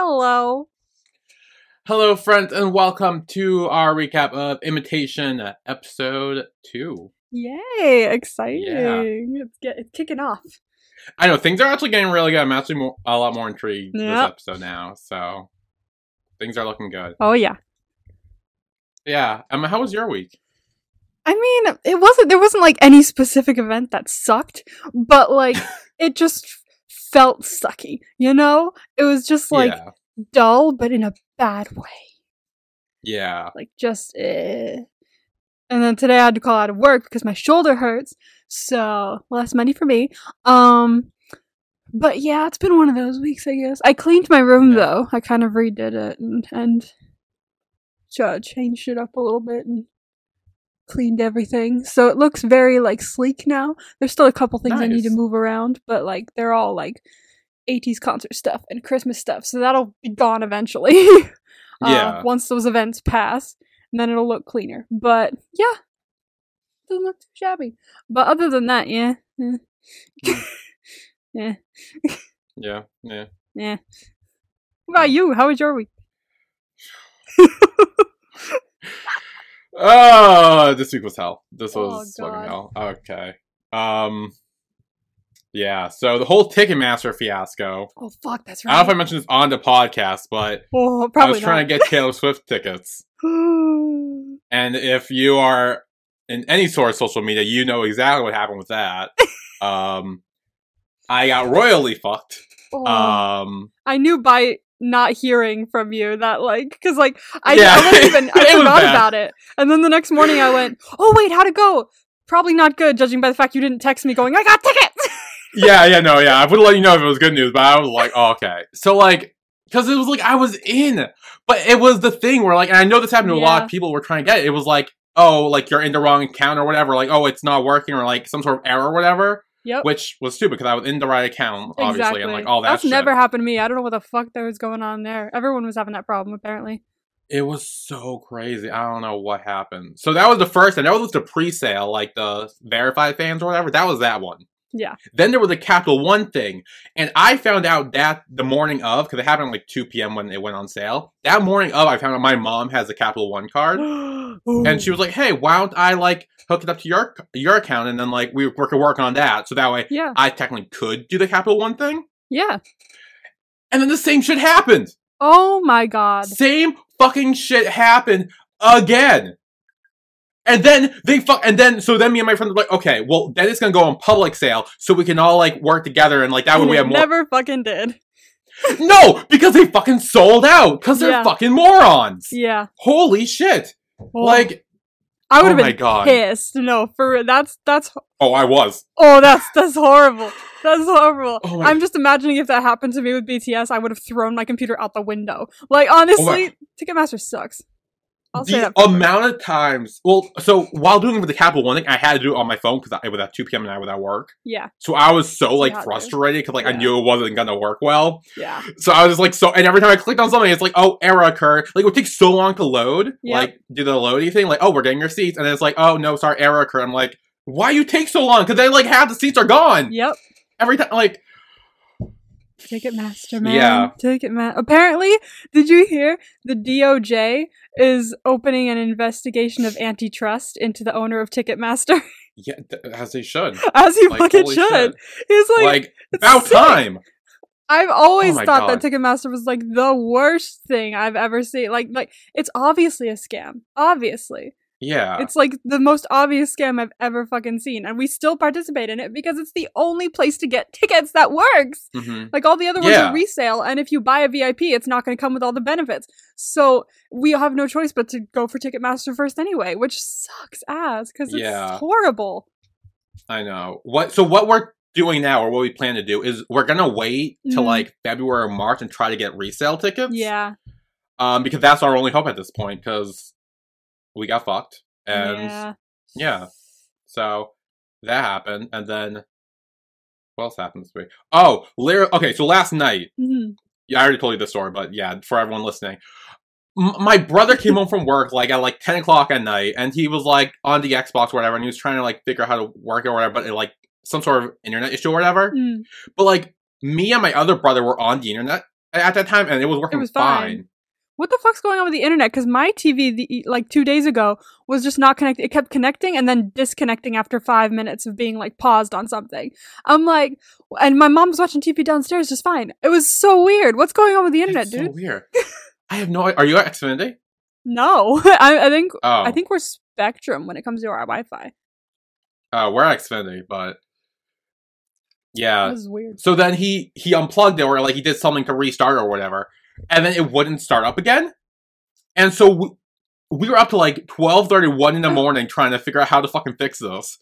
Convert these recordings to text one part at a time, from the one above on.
Hello. Hello, friends, and welcome to our recap of Imitation Episode 2. Yay, exciting. It's get it's kicking off. I know, things are actually getting really good. I'm actually more, a lot more intrigued this episode now, so things are looking good. Oh yeah. Yeah, Emma, how was your week? I mean, it wasn't there wasn't like any specific event that sucked, but like it just felt sucky, you know? It was just like yeah, dull but in a bad way. yeah. Like just eh. And then today I had to call out of work because my shoulder hurts. So less money for me. Um but yeah, it's been one of those weeks, I guess. I cleaned my room Yeah. though. I kind of redid it and and ch- changed it up a little bit and cleaned everything. So it looks very like sleek now. There's still a couple things I need to move around, but like they're all like 80s concert stuff and Christmas stuff. So that'll be gone eventually. uh, Yeah. once those events pass, and then it'll look cleaner. But yeah, doesn't look too shabby. But other than that, yeah, eh. yeah, Yeah, yeah. yeah. What about you? How was your week? Oh, this week was hell. This Oh, was fucking hell. Okay. Um, yeah, so the whole Ticketmaster fiasco. Oh fuck, that's right. I don't know if I mentioned this on the podcast, but oh, I probably was trying to get Taylor Swift tickets. And if you are in any sort of social media, you know exactly what happened with that. um, I got royally fucked. Oh, Um, I knew by not hearing from you that like because like I, Yeah. I wasn't even I forgot about it, and then the next morning I went, oh wait, how'd it go? Probably not good, judging by the fact you didn't text me going, I got tickets. yeah, yeah, no, yeah. I would let you know if it was good news, but I was like, oh, okay. So like, because it was like I was in, but it was the thing where like, and I know this happened to a lot of people were trying to get it. It was like, oh, like you're in the wrong account or whatever. Like, oh, it's not working or like some sort of error or whatever. Yep. Which was stupid because I was in the right account, obviously, and like all that. That's shit. never happened to me. I don't know what the fuck that was going on there. Everyone was having that problem apparently. It was so crazy. I don't know what happened. So that was the first, and that was the pre-sale, like the verified fans or whatever. That was that one. Yeah. Then there was the Capital One thing, and I found out that the morning of, because it happened like 2 p.m. when it went on sale. That morning of, I found out my mom has a Capital One card, and she was like, "Hey, why don't I like hook it up to your your account, and then like we, we could work on that, so that way Yeah. I technically could do the Capital One thing." Yeah. And then the same shit happened. Oh my god. Same fucking shit happened again. And then they fuck, and then so then me and my friend were like, okay, well then it's gonna go on public sale, so we can all like work together, and like that way we have more. Never fucking did. no, because they fucking sold out, because they're Yeah. fucking morons. Yeah. Holy shit! Oh, Like, I would oh have my been God. pissed. No, for real. that's that's oh, I was. oh that's that's horrible. That's horrible. Oh I'm just imagining if that happened to me with BTS, I would have thrown my computer out the window. Like honestly, oh Ticketmaster sucks. I'll the amount of times, well, so while doing it with the Capital One thing, I had to do it on my phone because it was at 2 p.m. and I was at work. Yeah. So I was so like Yeah, frustrated because like I knew it wasn't gonna work well. Yeah. So I was just like, so, and every time I clicked on something, it's like, oh, error occurred. Like, it would take so long to load, Yep. like, do the loading thing, like, oh, we're getting your seats. And then it's like, oh, no, sorry, error occurred. I'm like, why you take so long? Because then, like, half the seats are gone. Yep. Every time, like, Ticketmaster, man. Yeah. Ticketmaster. Apparently, did you hear the DOJ is opening an investigation of antitrust into the owner of Ticketmaster? yeah, th- as they should. As he Like, fucking should. shit. He's like, Like, it's about sick. time. I've always Oh thought God. that Ticketmaster was like the worst thing I've ever seen. Like, like it's obviously a scam. Obviously, Yeah. it's like the most obvious scam I've ever fucking seen, and we still participate in it because it's the only place to get tickets that works. hmm Like all the other ones Yeah. are resale, and if you buy a VIP, it's not going to come with all the benefits. So we have no choice but to go for Ticketmaster first anyway, which sucks ass because it's Yeah. horrible. I know. What, so what we're doing now, or what we plan to do, is we're gonna wait till, Mhm. like, February or March and try to get resale tickets. Yeah, Um, because that's our only hope at this point, because we got fucked. And, yeah. yeah. So that happened, and then what else happened this week? Oh, literally. Okay, so last night, Mhm. yeah, I already told you this story, but yeah, for everyone listening, M- my brother came home from work like at like ten o'clock at night, and he was like on the Xbox or whatever, and he was trying to like figure out how to work it or whatever, but it, like some sort of internet issue or whatever. Mm. But like me and my other brother were on the internet, at that time, and it was working was fine. fine. What the fuck's going on with the internet? Because my TV, the, like two days ago, was just not connected. It kept connecting and then disconnecting after five minutes of being like paused on something. I'm like, and my mom was watching TV downstairs just fine. It was so weird. What's going on with the internet, It's dude? so weird. I have no. Are you at Xfinity? No, I, I think Oh, I think we're Spectrum when it comes to our Wi-Fi. uh, we're at Xfinity, but yeah. this is weird. So then he he unplugged it, or like he did something to restart or whatever, and then it wouldn't start up again. And so we, we were up to like twelve thirty one in the morning trying to figure out how to fucking fix this.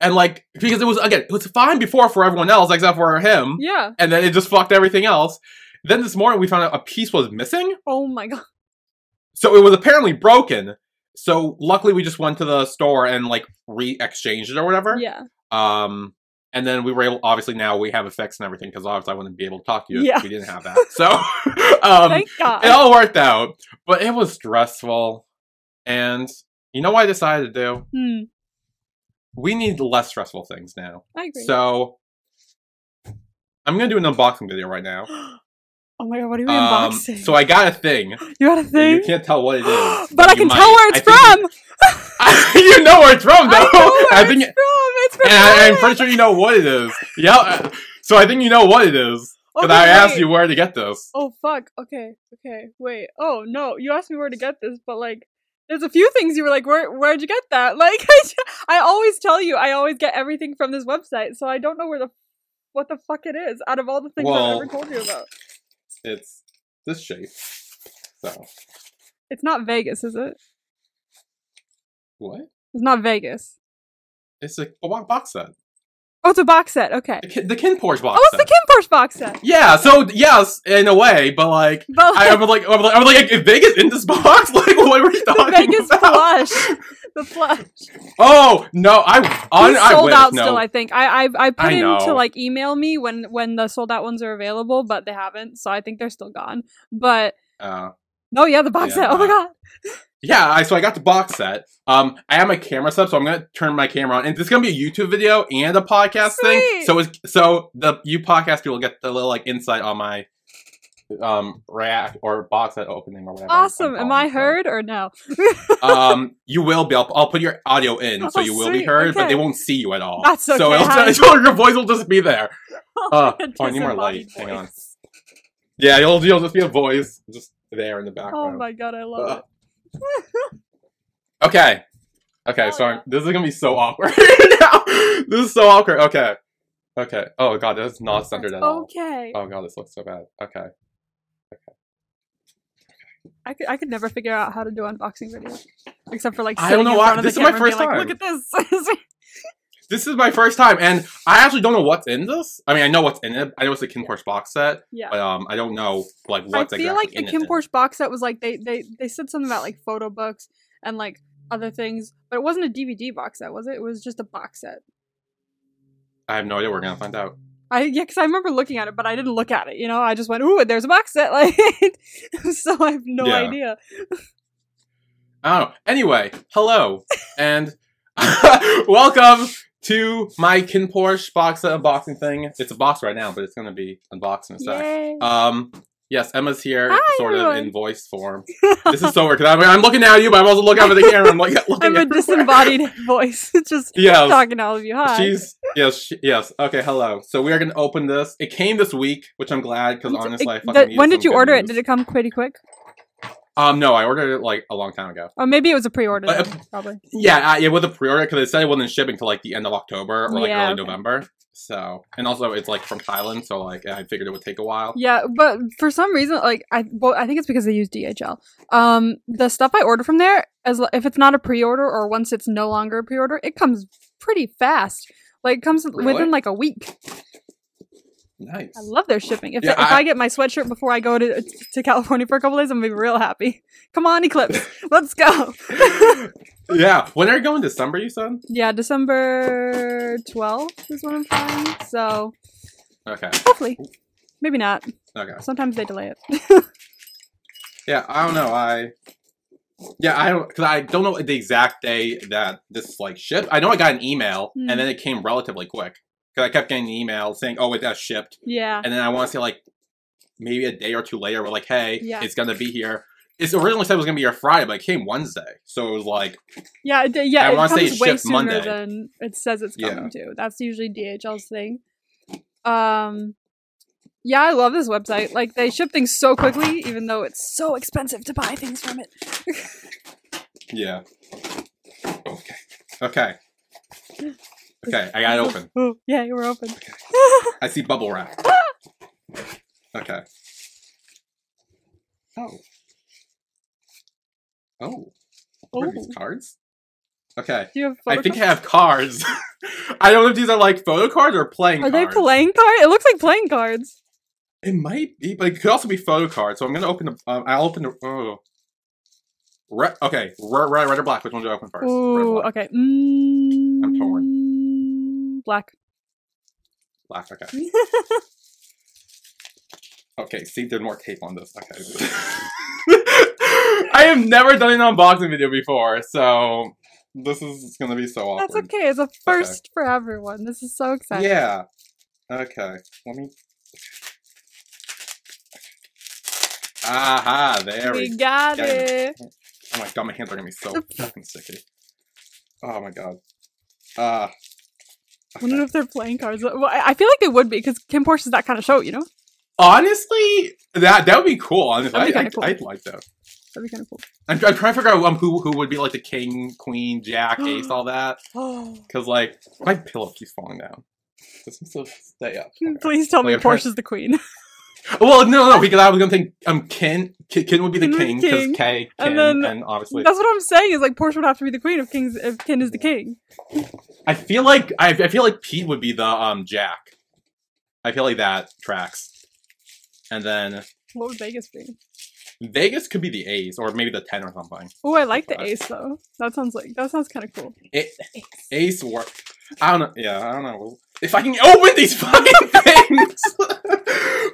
And like because it was again it was fine before for everyone else except for him, Yeah. and then it just fucked everything else. Then this morning we found out a piece was missing, Oh my god. so it was apparently broken. So luckily we just went to the store and like re-exchanged it or whatever. Yeah. Um, and then we were able. Obviously, now we have effects and everything because obviously I wouldn't be able to talk to you Yeah. if we didn't have that. So, um, it all worked out, but it was stressful. And you know what I decided to do? Hmm. We need less stressful things now. I agree. So, I'm gonna do an unboxing video right now. oh my god, what are you Um, unboxing? so I got a thing. you got a thing? You can't tell what it is, but I you can might. tell where it's I from. you know where it's from, though. I know where I think it's from. It's from and I, I'm pretty sure you know what it is. Yeah, so I think you know what it is. Because Okay, I asked wait. you where to get this. Oh fuck. Okay. Okay. Wait. Oh no. You asked me where to get this, but like, there's a few things you were like, where Where'd you get that? Like, I, I always tell you, I always get everything from this website, so I don't know where the what the fuck it is. Out of all the things Well- I've ever told you about, It's this shape. So, it's not Vegas, is it? what? It's not Vegas. It's a, a box set. Oh, it's a box set. Okay. The, Kin- the Kin Porsche box Oh, it's set. the KinnPorsche box set. yeah, so, yes, in a way, but like, But I, I was like, I was like, I was like, is Vegas in this box? Like, what were you talking the Vegas about? plush. The plush. Oh, no, I, on, He's I sold wish, out no. still. I think I I, I put I in to like email me when when the sold out ones are available, but they haven't. So I think they're still gone. But Uh, no, yeah, the box Yeah, set. Oh my god. Yeah, I, so I got the box set. Um, I have my camera set, up, so I'm gonna turn my camera on, and this is gonna be a YouTube video and a podcast thing. So it's so the you podcast people get the little like insight on my um react or box set opening or whatever. Awesome. Am I it, so. heard or no? um, you will be. I'll, I'll put your audio in, so Oh, you will be sweet, heard, but they won't see you at all. That's So, okay, it'll, so your voice will just be there. Uh, oh, I need more light. disembodied Hang on. Yeah, you'll you'll just be a voice just there in the background. Oh my god, I love Uh, it. Okay. Okay, Oh, sorry. yeah. This is gonna be so awkward now. This is so awkward. Okay. Okay. Oh god, that's not centered at all. Okay. Oh god, this looks so bad. Okay. Okay. okay. I could I could never figure out how to do unboxing videos. Except for like I don't know why- front of the this is my first time. like, look at this. This is my first time, and I actually don't know what's in this. I mean, I know what's in it. I know it's a KinnPorsche box set, yeah. but um, I don't know like what's. I feel exactly like the Kim. Porsche box set was like they they they said something about like photo books and like other things, but it wasn't a DVD box set, was it? It was just a box set. I have no idea. We're gonna find out. I yeah, because I remember looking at it, but I didn't look at it. You know, I just went, "Ooh, there's a box set!" Like, so I have no Yeah. idea. I don't know. Anyway, hello and welcome to my KinnPorsche box unboxing thing. It's a box right now, but it's gonna be unboxed in a sec. Yay! Um, yes, Emma's here, Hi, sort of in voice form. This is so weird because I'm, I'm looking at you, but I'm also looking over the camera. I'm like looking. I'm a everywhere. disembodied voice, It's just Yes, talking to all of you. Hi. she's yes, she, yes. Okay, hello. So we are gonna open this. It came this week, which I'm glad because honestly, I fucking when did you order it? Did it come pretty quick? Um, no, I ordered it like a long time ago. Oh, maybe it was a pre-order. Uh, then, probably. Yeah, I, it was a pre-order because it said it wasn't shipping till like the end of October or like Yeah, early okay. November. So, and also it's like from Thailand, so like I figured it would take a while. Yeah, but for some reason, like I, well, I think it's because they use DHL. Um, the stuff I order from there, as if it's not a pre-order or once it's no longer a pre-order, it comes pretty fast. Like it comes Really? within like a week. Nice. I love their shipping. If Yeah, if I, I- get my sweatshirt before I go to to California for a couple days, I'm gonna be real happy. Come on, Eclipse, let's go. yeah. When are you going? December? You said. yeah, December 12th is when I'm flying. So Okay. hopefully, maybe not. Okay. Sometimes they delay it. Yeah, I don't know. I yeah, I don't because I don't know the exact day that this like shipped. I know I got an email Hmm. and then it came relatively quick because I kept getting an email saying, "Oh, it got shipped," yeah. and then I want to say like maybe a day or two later, we're like, hey, Yeah. it's gonna be here. It's originally said it was gonna be here Friday, but it came Wednesday, so it was like, Yeah, it, yeah, I it wanna say comes it way shipped sooner Monday. than it says it's Yeah. coming to. That's usually DHL's thing. Um, yeah, I love this website. Like they ship things so quickly, even though it's so expensive to buy things from it. yeah. Okay. Okay. Okay, I got it open. Oh, yeah, you were open. I see bubble wrap. Okay. Oh. Oh. What are these Oh. cards? Okay. Do you have? I think I have cards. I don't know if these are like photo cards or playing Are cards. Are they playing cards? It looks like playing cards. It might be, but it could also be photo cards. So I'm gonna open the. Um, I'll open the. Oh. Red. Okay. Red, red, red or black? Which one do I open first? Ooh, okay. Mm, torn. Black. Black. Okay. Okay. See, there's more tape on this. Okay. I have never done an unboxing video before, so this is gonna be so awkward. That's okay. It's a first for everyone. This is so exciting. Yeah. Okay. Let me. Aha! There we we got got it. it. Oh my god, my hands are gonna be so fucking sticky. Oh my god. Uh. I wonder if they're playing cards. Well, I feel like they would be because KinnPorsche is that kind of show, you know? Honestly, that that would be cool. Honestly, I, kinda cool. Would like that. That'd be kind of cool. I'm, I'm trying to figure out um, who who would be like the king, queen, jack, ace, all that. Because like my pillow keeps falling down. This needs to stay up. Okay. please tell me Like, trying- Porsche's the queen. Well, no, no, because I was gonna think um, Kinn, Kinn, Kinn would be the king because K, and then- and obviously That's what I'm saying. Is like Porsche would have to be the queen if King's if Kinn is the king. I feel like I, I feel like Pete would be the um Jack. I feel like that tracks. And then What would Vegas be? Vegas could be the Ace or maybe the ten or something. Oh, I like the ace though. That sounds like that sounds kind of cool. It, Ace. Ace or I don't know. Yeah, I don't know. If I can open these fucking things,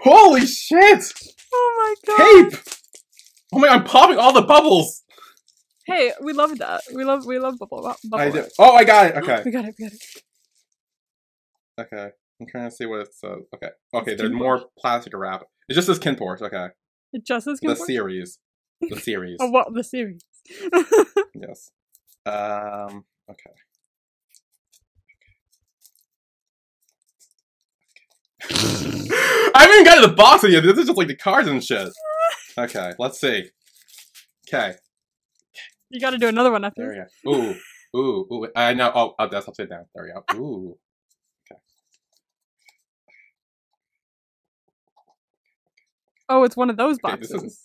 holy shit! Oh my god. Tape. Oh my! I'm popping all the bubbles. Hey, we love that. We love we love bubble. bubble I do. Oh, I got it. Okay. We got it. We got it. Okay. I'm trying to see what it says. Okay. Okay. It's There's more plastic wrap. It just says KinnPorsche. Okay. It just says Kim The series. The series. Oh, what the series? Yes. Um. Okay. I haven't even got to the box yet. This is just like the cards and shit. Okay, let's see. Okay, you got to do another one after. there we go. Ooh, ooh, ooh. I know. Oh, oh, that's upside down. There we go. Ooh. Okay. Oh, it's one of those Okay, this boxes. is-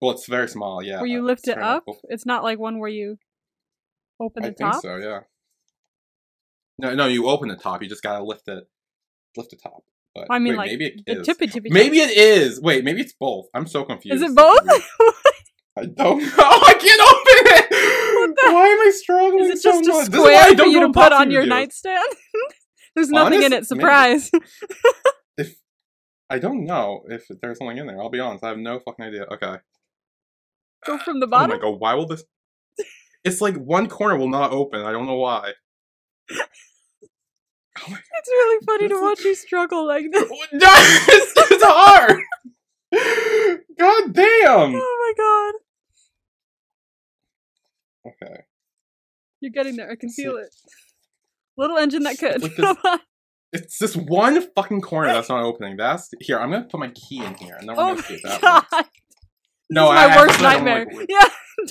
Well, it's very small. Yeah. where you uh, lift it's it up. It's not like one where you open I the think top. so. Yeah. No, no. You open the top. You just gotta lift it. Lift the top. But I mean, wait, like maybe it the is. tippy tippy. Maybe it is. Wait, maybe it's both. I'm so confused. Is it both? I don't know. I can't open it. the- Why am I struggling Is it so just a much? This is why I square for don't you to put on your videos. nightstand? There's nothing in it. Surprise. If I don't know if there's something in there. I'll be honest. I have no fucking idea. Okay. Go from the Oh bottom. my god. Why will this? It's like one corner will not open. I don't know why. Oh It's really funny to watch you struggle like this. No, it's, it's hard. God damn. Oh my god. Okay. You're getting there. I can feel it. Little engine that could. Like this- It's this one fucking corner that's not opening. That's here. I'm gonna put my key in here, and then we're oh gonna see that god. No, my I- I worst definitely nightmare. like- yeah,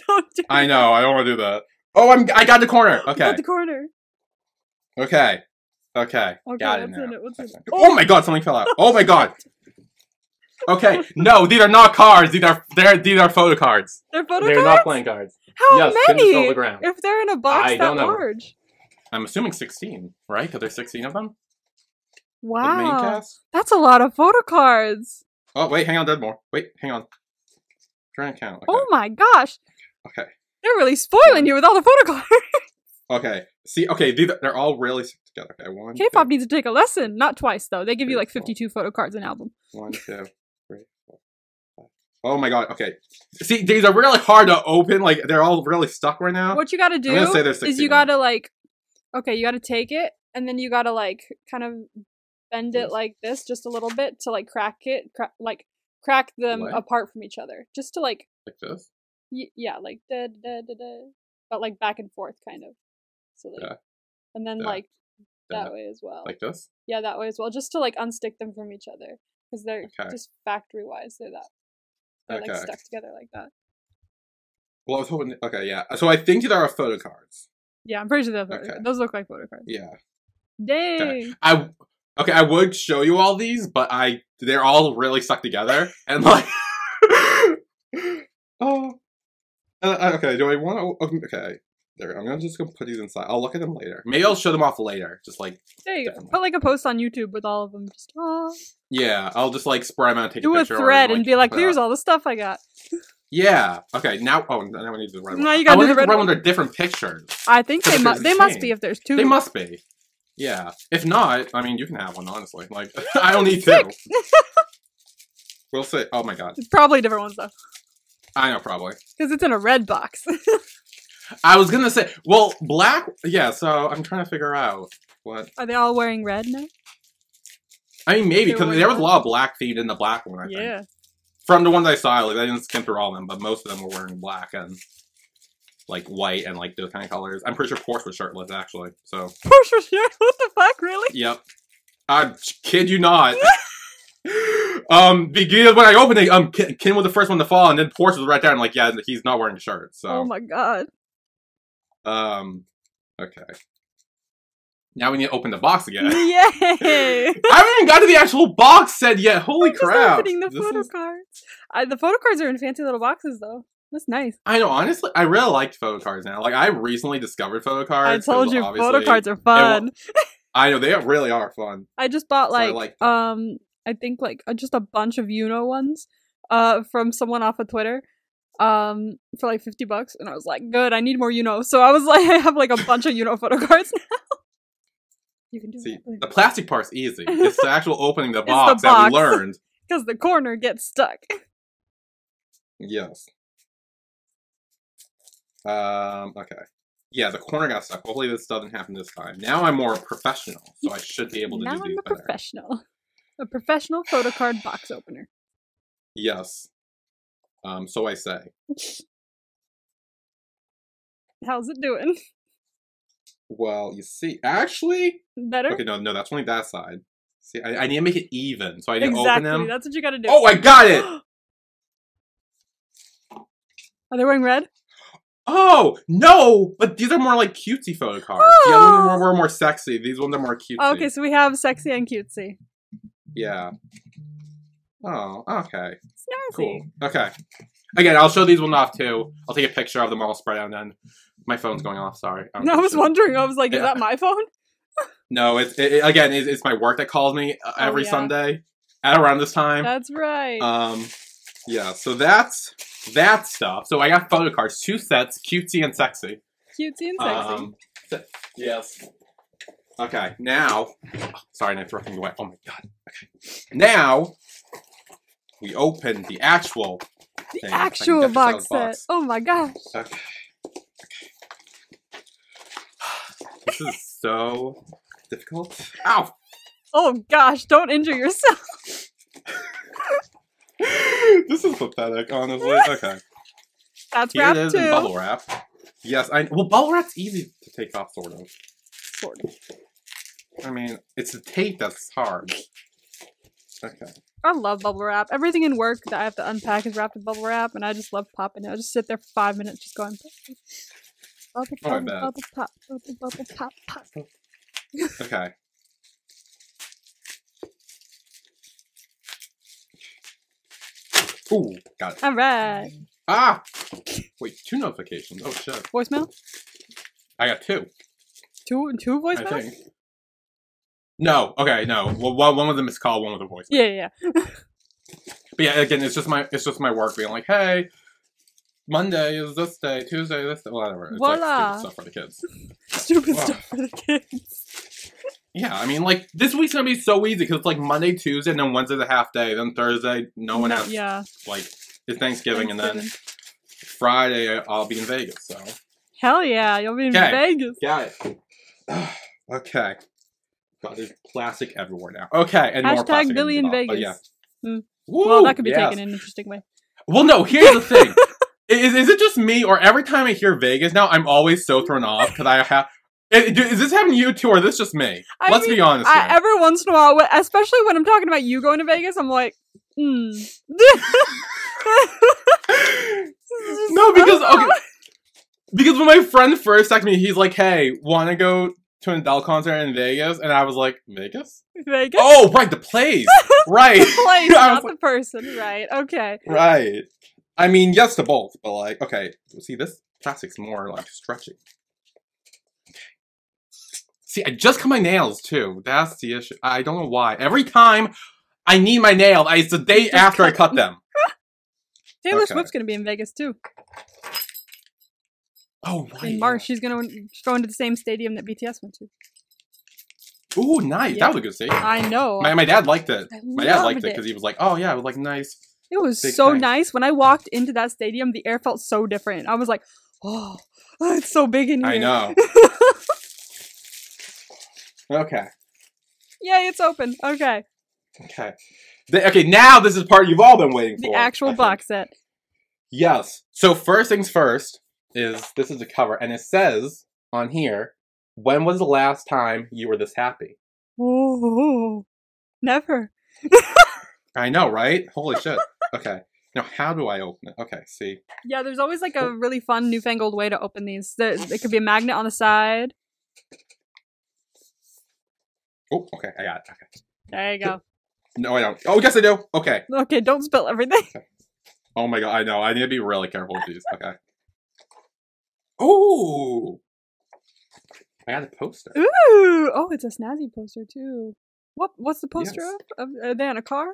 don't do I know. I don't want to do that. Oh, I'm. I got the corner. Okay. got the corner. Okay. Okay. Okay, got it now. it? It? Oh my god! Something fell out. Oh my god. Okay. No, these are not cards. These are they're these are photo cards. They're photo cards. they're cards? not playing cards. How yes, Kim just many? the ground. If they're in a box I that don't know. large. I'm assuming 16, right? Because there's 16 of them. Wow. cast. That's a lot of photo cards. Oh wait, hang on. There's more. Wait, hang on. Trying to count. Okay. Oh my gosh. Okay. They're really spoiling you with all the photo cards. Okay. See. Okay. These they're all really stuck together. Okay. One. K-pop two, needs to take a lesson. Not twice though. They give you Three, like four. 52 photo cards an album. One, two, three, four, five. Oh my god. Okay. See, these are really hard to open. Like they're all really stuck right now. What you got to do gonna say there's is you got to like okay, you got to take it and then you got to like kind of bend it like this just a little bit to like crack it, cra- like crack them What? apart from each other, just to like Like this. y- yeah, like da da da da, but like back and forth kind of. Yeah. and then Yeah. like that way as well. Like this. yeah, that way as well, just to like unstick them from each other because they're Okay. just factory wise. They're that they're like Okay. stuck together like that. Well, I was hoping. Okay, yeah. So I think these are photo cards. Yeah, I'm pretty sure they're photo Okay. cards. Those look like photo cards. Yeah. Dang. I okay. I would show you all these, but I they're all really stuck together and like. oh. Uh, okay. Do I want to? Okay. There. I'm gonna just go put these inside. I'll look at them later. Maybe I'll show them off later. Just like There you go. Put like a post on YouTube with all of them. Just oh, yeah, I'll just like spray them out, and take do a a picture, or, thread and be like, put "Here's all the stuff I got." Yeah. Okay. Now. Oh, now we need the red one. Now you gotta do wanted the red one one. with different pictures. I think they must. They a must be if there's two. They must be. Yeah. If not, I mean, you can have one. Honestly, like I don't need two. Sick. We'll see. Oh my god. It's probably different ones though, I know, probably. because it's in a red box. I was gonna say, well, black. Yeah. So I'm trying to figure out what. Are they all wearing red now? I mean, maybe because there was a lot of black themed in the black one. I think. Yeah. From the ones I saw, like I didn't skim through all of them, but most of them were wearing black and like white and like those kind of colors. I'm pretty sure Porsche was shirtless actually. So. For sure. What the fuck, really? Yep. I kid you not. um, because when I opened it, um, Kim was the first one to fall, and then Porsche was right there. and like, yeah, he's not wearing a shirt. So, Oh my god. Um, okay. Now we need to open the box again. Yay! I haven't even got to the actual box set yet. Holy I'm crap! opening the This photo is- cards. I, the photo cards are in fancy little boxes though. That's nice. I know. Honestly, I really liked photo cards now. Like, I recently discovered photo cards. I told you, photo cards are fun. I know they really are fun. I just bought So I like, like um, I think like uh, just a bunch of Uno ones, uh, from someone off of Twitter, um, for like fifty bucks, and I was like, good, I need more you know So I was like, I have like a bunch of Uno photo cards now. you can do See, it the plastic part's easy. It's the actual opening the It's the box that we learned. because the corner gets stuck. Yes. Um, okay. Yeah, the corner got stuck. Hopefully this doesn't happen this time. Now I'm more professional, so I should be able to now do I'm a better. professional, a professional photo card box opener. Yes. Um, so I say. How's it doing? Well, you see, actually, Better? okay, no, no, that's only that side. See, I, I need to make it even, so I need to open them. That's what you gotta do. Oh, I got it! Are they wearing red? Oh no! But these are more like cutesy photo cards. The other ones were, were more sexy. These ones are more cutesy. Oh, okay, so we have sexy and cutesy. Yeah. Oh, okay. Snazzy. Cool. Okay. Again, I'll show these one off too. I'll take a picture of them all spread out and then my phone's going off. Sorry. I'm I was sure. wondering. I was like, is that my phone? No, it's it, again. It's, it's my work that calls me uh, Oh, every yeah. Sunday at around this time. That's right. Um, yeah. So that's that stuff. So I got photo cards, two sets, cutesy and sexy. Cutesy and sexy. Um, yes. Okay. Now, sorry, I threw things away. Oh my god. Okay. Now we open the actual. the thing. If I can actual get this out of box set. box. Oh my gosh. Okay. This is so difficult. Ow! Oh gosh, don't injure yourself. this is pathetic, honestly. Okay. That's Here wrap it is too. in bubble wrap. Yes, I well bubble wrap's easy to take off sort of. Sort of. I mean, it's the tape that's hard. Okay. I love bubble wrap. Everything in work that I have to unpack is wrapped in bubble wrap, and I just love popping it. I just sit there for five minutes, just going bubble, Oh, I bubble, bubble, pop, bubble, bubble, pop, pop. Okay. Ooh, got it. All right. Ah! Wait, two notifications. Oh shit. Voicemail. I got two. Two two I voicemails. think. No, okay, no. Well, one, one was a missed call, one of a voice. Yeah, yeah. yeah. But yeah, again, it's just my it's just my work being like, hey, Monday is this day, Tuesday this day, whatever. It's Voila. like stupid stuff for the kids. Stupid Wow. stuff for the kids. Yeah, I mean, like this week's gonna be so easy because it's like Monday, Tuesday, and then Wednesday's a half day. Then Thursday, no one has Yeah. like it's Thanksgiving, and then Friday I'll be in Vegas. So Hell yeah, you'll be in. Vegas. got it. okay. God, there's plastic everywhere now. Okay, and Hashtag plastic. Billy in Vegas. yeah. Hmm. Woo, well, that could be yes. taken in an interesting way. Well, no. Here's the thing: is, is it just me, or every time I hear Vegas now, I'm always so thrown off because I have. Is, is this happening to you too, or is this just me? I Let's mean, be honest. I, every once in a while, especially when I'm talking about you going to Vegas, I'm like, hmm. no, because okay, because when my friend first texted me, he's like, "Hey, want to go to an Adele concert in Vegas?" And I was like, "Vegas? Vegas. Oh, right, the place, right, the place, I not was the person. Right. Okay. right." I mean, yes to both, but like, okay, see, this plastic's more like stretchy. See, I just cut my nails too. That's the issue. I don't know why. Every time I need my nails, I, it's the day after I cut cut them. Taylor Okay. Swift's gonna be in Vegas too Oh, right. in March. She's gonna she's going to the same stadium that BTS went to. Ooh, nice. Yeah. That was a good stadium. I know. My, my dad liked it. I My dad liked it because he was like, "Oh yeah, it was like nice." It was so thing. nice. When I walked into that stadium, the air felt so different. I was like, oh, oh it's so big in here. I know. Okay, Yay, it's open. Okay. okay, The- okay. Now this is part you've all been waiting The for. I actual think. box set. Yes. So first things first is this is the cover, and it says on here, "When was the last time you were this happy?" Oh, never. I know, right? Holy shit. Okay. Now how do I open it? Okay. See. Yeah, there's always like a really fun newfangled way to open these. There, it could be a magnet on the side. Oh, okay. I got it. Okay. There you go. No, I don't. Oh, yes, I do. Okay. Okay, don't spill everything. Oh my god, I know. I need to be really careful with these. Okay. Oh! I got a poster. Ooh, oh, it's a snazzy poster too. What? What's the poster Yes. of? of? Are they in a car?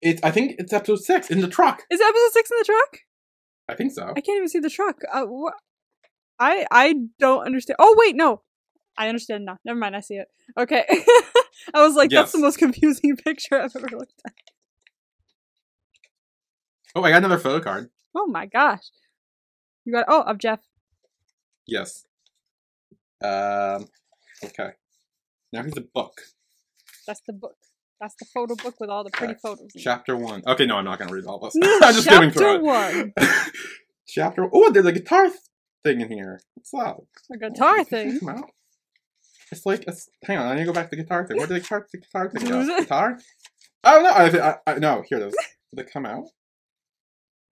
It's I think it's episode six in the truck. Is episode six in the truck? I think so. I can't even see the truck. Uh, I I don't understand. Oh wait, no, I understand now. Never mind, I see it. Okay, I was like, that's the most confusing picture I've ever looked at. Oh, I got another photo card. Oh my gosh, you got oh of Jeff. Yes. Um. Okay. Now here's a book. That's the book. That's the photo book with all the pretty Okay. photos. Chapter one. Okay, no, I'm not gonna read all of this. I'm just skimming Chapter one. Chapter. Oh, there's a guitar thing in here. What's that? A guitar it thing. out? It's like it's, hang on. I need to go back to the guitar thing. Where did the guitar, the guitar thing go? Guitar? Oh no! I, thi- I, I no. Here it is. Did it come out?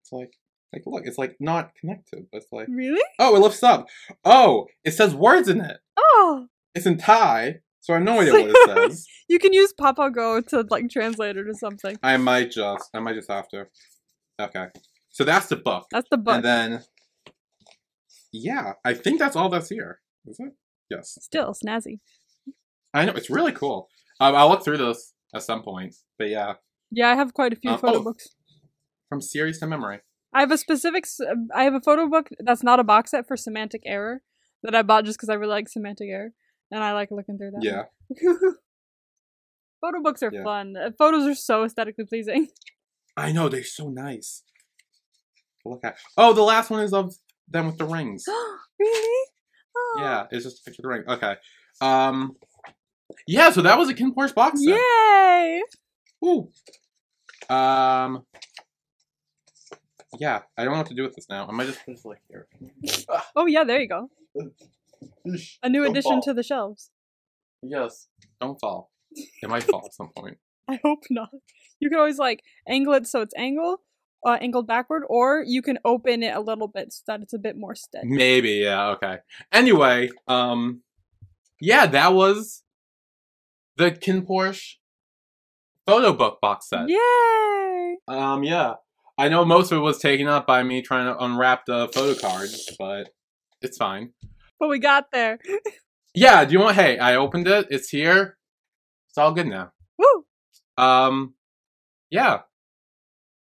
It's like like look. It's like not connected. But it's like Really? oh, it lifts up. Oh, it says words in it. Oh, It's in Thai, so I have no idea what it says. you can use Papago to like translate it or something. I might just. I might just have to. Okay. So that's the book. That's the book. And then, yeah, I think that's all that's here. Is it? Yes. Still snazzy. I know it's really cool. Um, I'll look through this at some point. But yeah, Yeah, I have quite a few Um, photo oh. books. from series to memory. I have a specific. I have a photo book that's not a box set for Semantic Error that I bought just because I really like Semantic Error and I like looking through that. Yeah. photo books are Yeah. fun. Uh, Photos are so aesthetically pleasing. I know they're so nice. Look at. Oh, the last one is of them with the rings. really? Oh. Yeah, it's just a picture of the ring. Okay. Um. Yeah, so that was a KinnPorsche box set. Yay! Ooh. Um. Yeah, I don't know what to do with this now. I might just put this like here. Oh yeah, there you go. A new Don't addition fall. to the shelves. Yes. Don't fall. It might fall at some point. I hope not. You can always like angle it so it's angled, uh, angled backward, or you can open it a little bit so that it's a bit more steady. Maybe, yeah, okay. Anyway, um yeah, that was the KinnPorsche photo book box set. Yay! Um yeah. I know most of it was taken up by me trying to unwrap the photo cards, but it's fine. But we got there. Yeah, do you want hey, I opened it, it's here. It's all good now. Woo! Um yeah.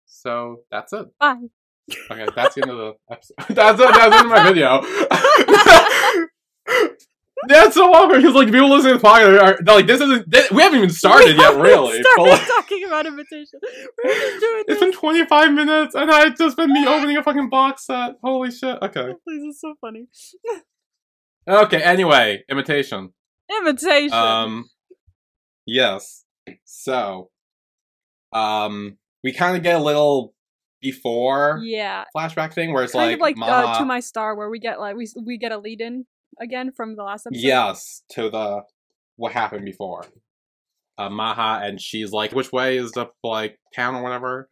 So that's it. Bye. Okay, that's the end of the episode. that's it. That's the end of my video. that's so awkward because like people listening to the podcast are like, "This isn't. This, we haven't even started We yet, haven't really." But, Started like, talking about imitation. We're just doing it's this. been 25 minutes, and I just been me opening a fucking box set. Holy shit. Okay. Please, it's so funny. Okay. Anyway, imitation. Invitation. Um, yes. So, um, we kind of get a little before yeah. flashback thing where it's Kind like, like uh, to my star, where we get like we we get a lead in again from the last episode. yes, to the what happened before. Uh, Maha and she's like, which way is the like town or whatever?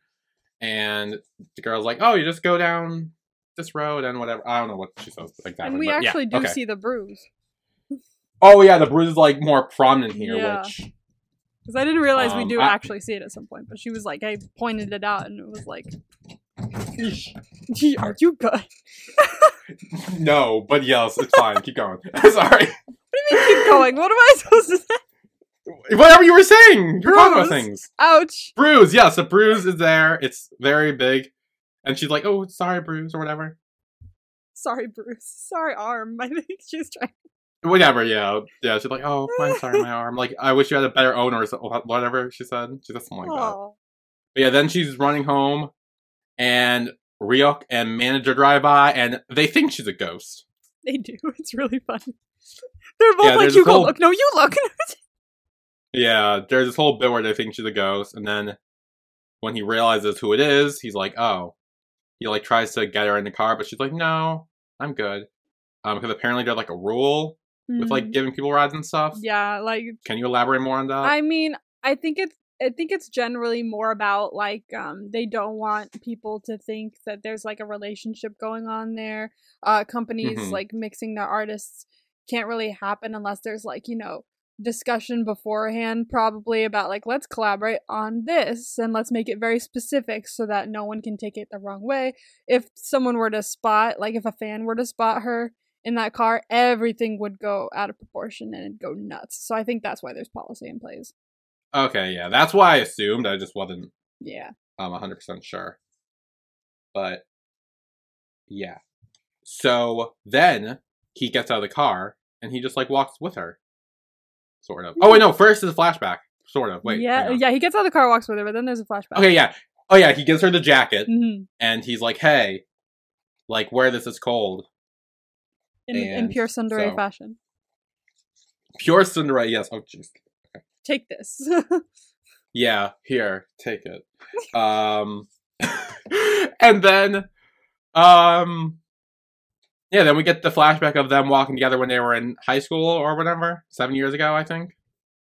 And the girl's like, oh, you just go down this road and whatever. I don't know what she says exactly. and we but yeah, actually do okay. see the bruise Oh yeah, the bruise is like more prominent here, Yeah. which because I didn't realize we Um, do I- actually see it at some point. But she was like, I pointed it out, and it was like, "Are you good?" no, but yes, it's fine. Keep going. Sorry. What do you mean keep going? What am I supposed to say? Whatever you were saying. You're talking about things. Ouch. Bruise, yes, a bruise is there. It's very big. And she's like, oh, sorry, Bruise, or whatever. Sorry, Bruce. Sorry, arm. I think she's trying. Whatever, yeah. Yeah, she's like, oh, I'm sorry, my arm. Like, I wish you had a better owner or whatever she said. She said something like that. Oh, But yeah, then she's running home, and Ryuk and manager drive by, and they think she's a ghost. they do. It's really fun. They're both Yeah, like, "You go whole- look." No, you look. Yeah, there's this whole bit where they think she's a ghost, and then when he realizes who it is, he's like, "Oh." He like tries to get her in the car, but she's like, "No, I'm good." Um, because apparently there's like a rule with like Mhm. giving people rides and stuff. yeah, like Can you elaborate more on that? I mean, I think it's I think it's generally more about like um they don't want people to think that there's like a relationship going on there. Uh companies Mhm. like mixing their artists can't really happen unless there's like, you know, discussion beforehand probably about like let's collaborate on this and let's make it very specific so that no one can take it the wrong way. If someone were to spot like if a fan were to spot her in that car, everything would go out of proportion and it'd go nuts. So I think that's why there's policy in place. Okay, yeah, that's why I assumed. I just wasn't Yeah. I'm 100% sure. But yeah. So then he gets out of the car and he just like walks with her. Sort of. Oh wait, no, first is a flashback. Sort of. Wait. yeah, yeah. He gets out of the car, walks with her, but then there's a flashback. Okay, yeah. Oh yeah, he gives her the jacket hmm and he's like, "Hey, like wear this is cold." In, in pure tsundere so- fashion. Pure Cinderella, yes. Oh jeez. Take this. Yeah, here, take it. um and then um yeah, then we get the flashback of them walking together when they were in high school or whatever, 7 years ago, I think.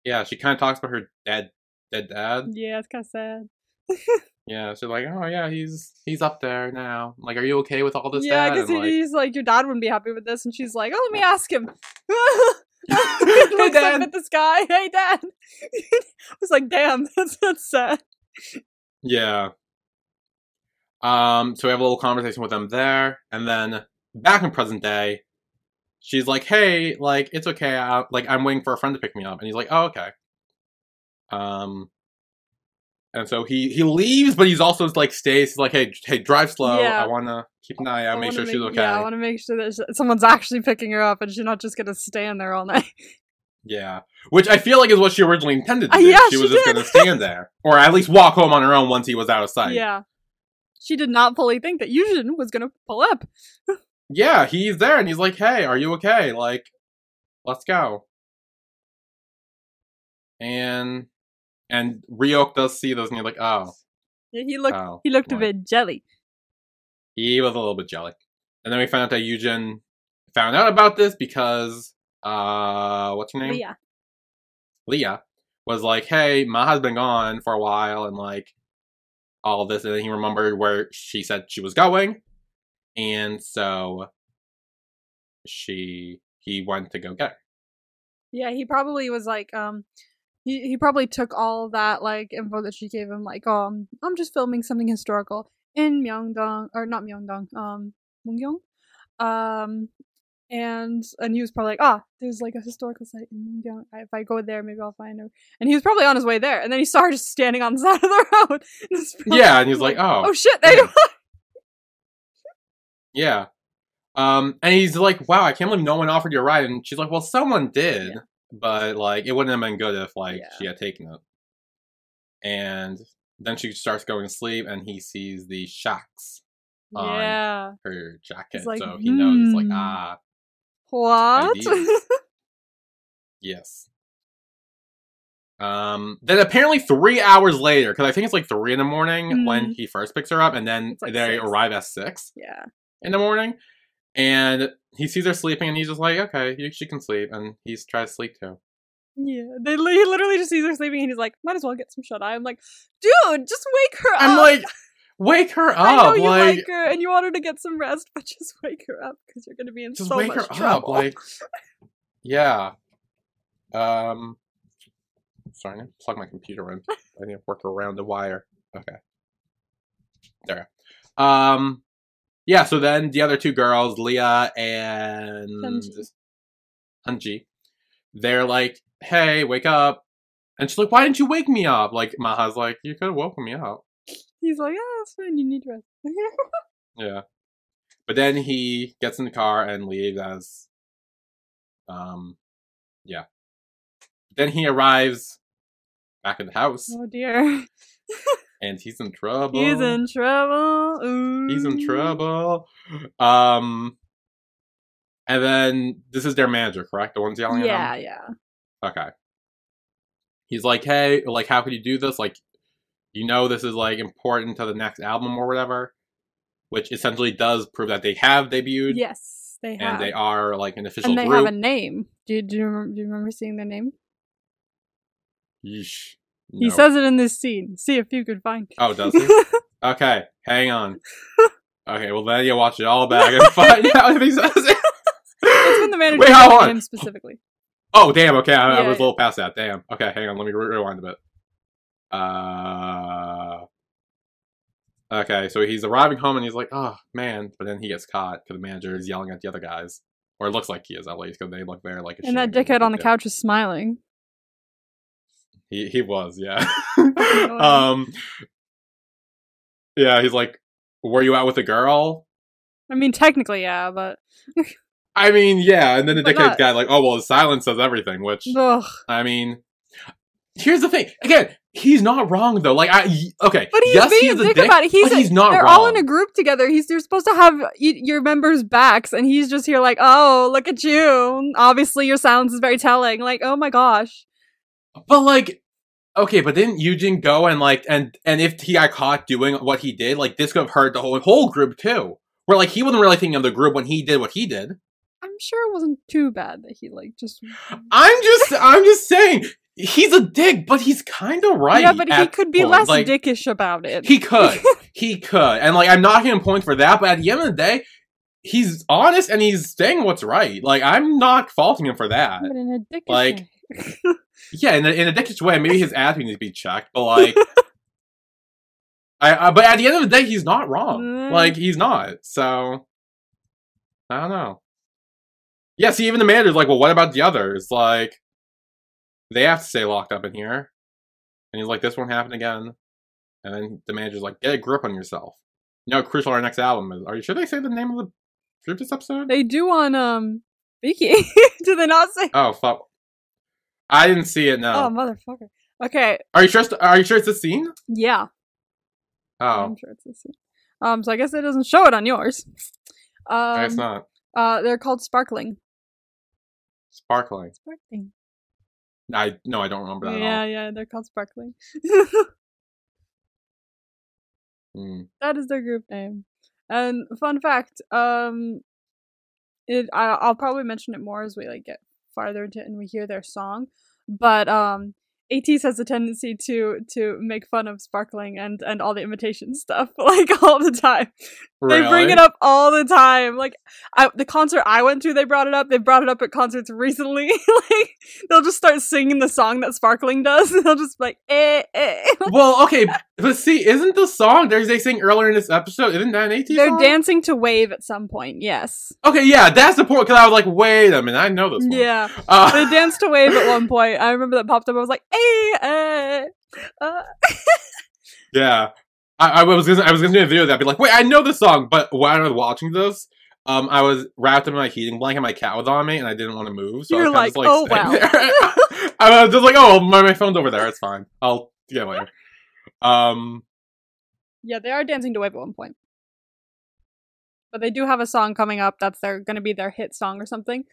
Yeah, she kind of talks about her dead dead dad. yeah, it's kind of sad. Yeah, she's like, "Oh yeah, he's he's up there now." Like, "Are you okay with all this, yeah, because And, like, he's like, your dad wouldn't be happy with this, and she's like, oh, let me ask him. Hey, Looks up Dad. at the sky. Hey, dad. I was like, damn, that's that's sad. Yeah. Um, so we have a little conversation with them there, and then back in present day, she's like, "Hey, like it's okay. I, like I'm waiting for a friend to pick me up," and he's like, "Oh, okay." Um, and so he he leaves, but he's also like stays. He's like, "Hey, hey, drive slow. Yeah. I want to keep an eye I out, make sure she's okay." Yeah, I want to make sure that sh- someone's actually picking her up, and she's not just gonna stand there all night. Yeah, which I feel like is what she originally intended to Uh, do. yeah, she she was just going to stand there, or at least walk home on her own once he was out of sight. Yeah. She did not fully think that Yujin was gonna pull up. Yeah, he's there and he's like, "Hey, are you okay? Like, let's go." And and Ryok does see those and he's like, "Oh, Yeah, he looked oh." he looked a bit jelly. He was a little bit jelly. And then we found out that Yujin found out about this because uh what's her name? Yeah. Leah was like, "Hey, Maha's been gone for a while and like all this." And then he remembered where she said she was going. And so she he went to go get her. Yeah, he probably was like, um, he, he probably took all that like info that she gave him, like, um, I'm just filming something historical in Myeongdong or not Myeongdong, um, Mungyong, um, and and he was probably like, ah, there's like a historical site in. If I go there, maybe I'll find her. And he was probably on his way there, and then he saw her just standing on the side of the road. And Yeah, and he's like, "Oh, oh shit, there you yeah." Um, and he's like, "Wow, I can't believe no one offered you a ride." And she's like, "Well, someone did, Yeah. But like it wouldn't have been good if like Yeah. she had taken it." And then she starts going to sleep, and he sees the shocks on Yeah. her jacket, like, so he knows. He's like, "Hmm." "Ah." What? Yes. Um. Then apparently three hours later, because I think it's like three in the morning when Mhm. he first picks her up, and then like they six. arrive at six Yeah. in the morning, and he sees her sleeping, and he's just like, "Okay, you, she can sleep," and he's trying to sleep too. Yeah. They he literally just sees her sleeping and he's like, might as well get some shut eye. I'm like, dude, just wake her up. I'm like, "Wake her up. I know you Like, like her and you want her to get some rest, but just wake her up because you're gonna be in just so wake much her up!" trouble. Like, yeah. Um. Sorry, I need to plug my computer in. I need to work around the wire. Okay. There. Um. Yeah. So then the other two girls, Leah and. Hunji, they're like, "Hey, wake up!" And she's like, "Why didn't you wake me up?" Like Maha's like, "You could have woken me up." He's like, oh, it's fine. You need rest. Yeah. But then he gets in the car and leaves as um yeah. Then he arrives back in the house oh dear. and he's in trouble. He's in trouble. Ooh. He's in trouble. Um and then this is their manager, correct? The one's yelling Yeah, at yeah. him? Okay. He's like, hey, like how could you do this? Like you know this is like important to the next album or whatever. Which essentially does prove that they have debuted. Yes, they have. and they are like an official and they group. have a name. Do you, do, you remember, do you remember seeing their name? Yeesh. He No. says it in this scene. See if you could find it. Oh, does he? okay, hang on. Okay, well then you watch it all back and find out if he says it. That's when the manager Wait, hold on. him specifically. Oh, damn. Okay, I, I Yeah, was a little past that. Damn. Okay, hang on. Let me re- rewind a bit. Uh. Okay, so he's arriving home and he's like, "Oh man!" But then he gets caught because the manager is yelling at the other guys, or it looks like he is at least because they look very like. And that dickhead on the couch is smiling. He he was, yeah. um Yeah, he's like, Were you out with a girl? I mean, technically, yeah, but I mean, yeah, and then the But dickhead not- guy like, oh well the silence says everything, which ugh. I mean Here's the thing. Again, he's not wrong though. Like I okay. But he's yes, being he's a dick dick, about it. He's, a- he's not wrong. They're wrong. all in a group together. He's they're supposed to have your members' backs, and he's just here like, oh, look at you. Obviously, your silence is very telling. Like, oh my gosh. But like, okay, but didn't Eugene go and like, and and if he got caught doing what he did, like this could have hurt the whole whole group too. Where like he wasn't really thinking of the group when he did what he did. I'm sure it wasn't too bad that he like just. I'm just, I'm just saying, he's a dick, but he's kind of right. yeah, but he could be points. less like, dickish about it. He could, he could, and like I'm not giving him points for that. But at the end of the day, he's honest and he's saying what's right. Like I'm not faulting him for that. but in a dickish like. Yeah, in a, in a dickish way, maybe his attitude needs to be checked, but like, I, I but at the end of the day, he's not wrong. Mm. Like he's not. So I don't know. Yeah, see, even the manager's like, well, what about the others? Like, they have to stay locked up in here. And he's like, this won't happen again. And then the manager's like, get a grip on yourself. You know crucial our next album is. Are you sure they say the name of the group this episode? they do on um Vicky. do they not say? Oh fuck! I didn't see it. No. Oh motherfucker. Okay, are you sure? it's- Are you sure it's the scene? yeah, Oh, I'm sure it's the same. Um, so I guess it doesn't show it on yours. I guess Um, not. uh, they're called sparkling. Sparkling. Sparkling. I no, I don't remember that Yeah, yeah, they're called sparkling. Hmm. that is their group name. And fun fact, um, it I, I'll probably mention it more as we like get farther into and we hear their song. But um, ATEEZ has a tendency to to make fun of sparkling and and all the imitation stuff like all the time. They bring it up all the time. Like I, the concert I went to, they brought it up. They brought it up at concerts recently. like they'll just start singing the song that Sparkling does. and they'll just be like eh eh. Well, okay, but see, isn't the song there's they sing earlier in this episode? Isn't that an AT They're song? dancing to Wave at some point. Yes. Okay, yeah, that's the point. Because I was like, wait a minute, I know this one. Yeah. Uh, They danced to Wave at one point. I remember that popped up. I was like, eh eh. Uh, yeah. I, I was gonna, I was gonna do a video that, be like, wait, I know this song, but when I was watching this, um, I was wrapped in my heating blanket, my cat was on me, and I didn't want to move, so I You're was kinda like, "Oh, wow." I was just like, oh, my, my phone's over there, it's fine. I'll get it later. Um, yeah, they are dancing to Wave at one point. But they do have a song coming up that's their going to be their hit song or something.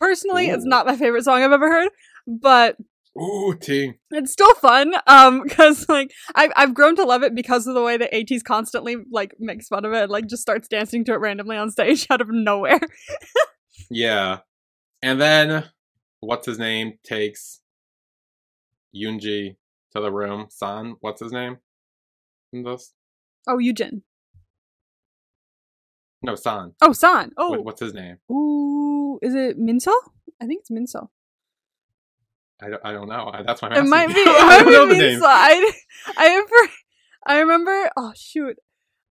Personally, it's not my favorite song I've ever heard. but Ooh, T. it's still fun. Um, because like I've I've grown to love it because of the way that AT's constantly like makes fun of it, and, like just starts dancing to it randomly on stage out of nowhere. Yeah. And then, what's his name takes Yunji to the room. San, what's his name? In this? Oh, Eugen. No, San. Oh, San. Oh, what's his name? ooh, is it Minso? I think it's Minso. I don't, I don't know. I, that's my It might be. It I might don't know be the name. I, I remember. I remember. Oh shoot.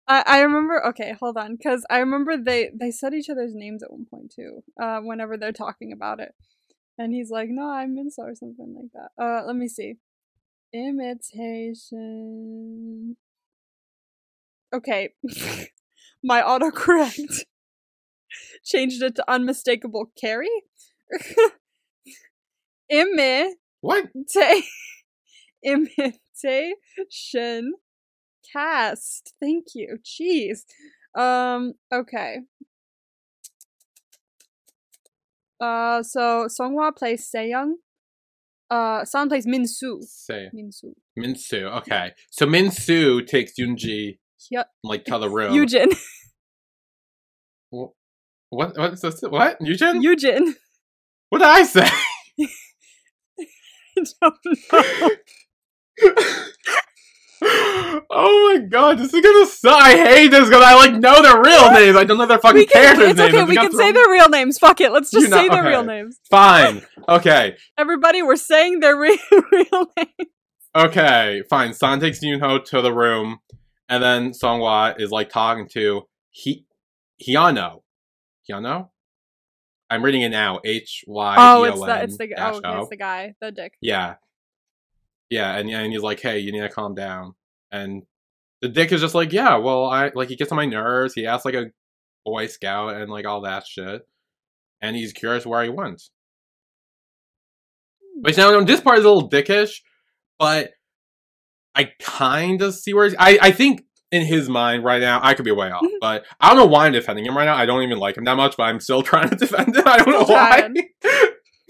I, I remember. Okay, hold on, because I remember they they said each other's names at one point too. Uh, whenever they're talking about it, and he's like, "No, I'm Minso" or something like that. Uh, let me see. Imitation. Okay, my autocorrect changed it to unmistakable Carrie. Imi What? Ta- imitation cast. Thank you. Jeez. Um. Okay. Uh. So Songhwa plays Seyoung. Uh. San plays Minsu. Say Minsu. Minsu. Okay. So Minsu takes Yunji Hyun. like to the room. Wh- What? What this? What? Eugen? Eugen. what did I say? I don't know. oh my god, this is gonna suck. I hate this because I like know their real names. I don't know their fucking can, characters' it's names. okay. We can say their real names. Fuck it. Let's just say their real names. Fine. Okay. Everybody, we're saying their re- real names. Okay. Fine. San takes Yunho to the room, and then Songhwa is like talking to he Hyano. Hyano. I'm reading it now. H Y. Oh, it's the it's the oh, okay, it's the guy, the dick. Yeah. Yeah, and and he's like, "Hey, you need to calm down." And the dick is just like, "Yeah, well, I like he gets on my nerves. He asks like a boy scout and like all that shit, and he's curious where he went." Hmm. Which now this part is a little dickish, but I kind of see where he's. I I think in his mind right now, I could be way off, Mhm. but I don't know why I'm defending him right now. I don't even like him that much, but I'm still trying to defend him. I don't know why.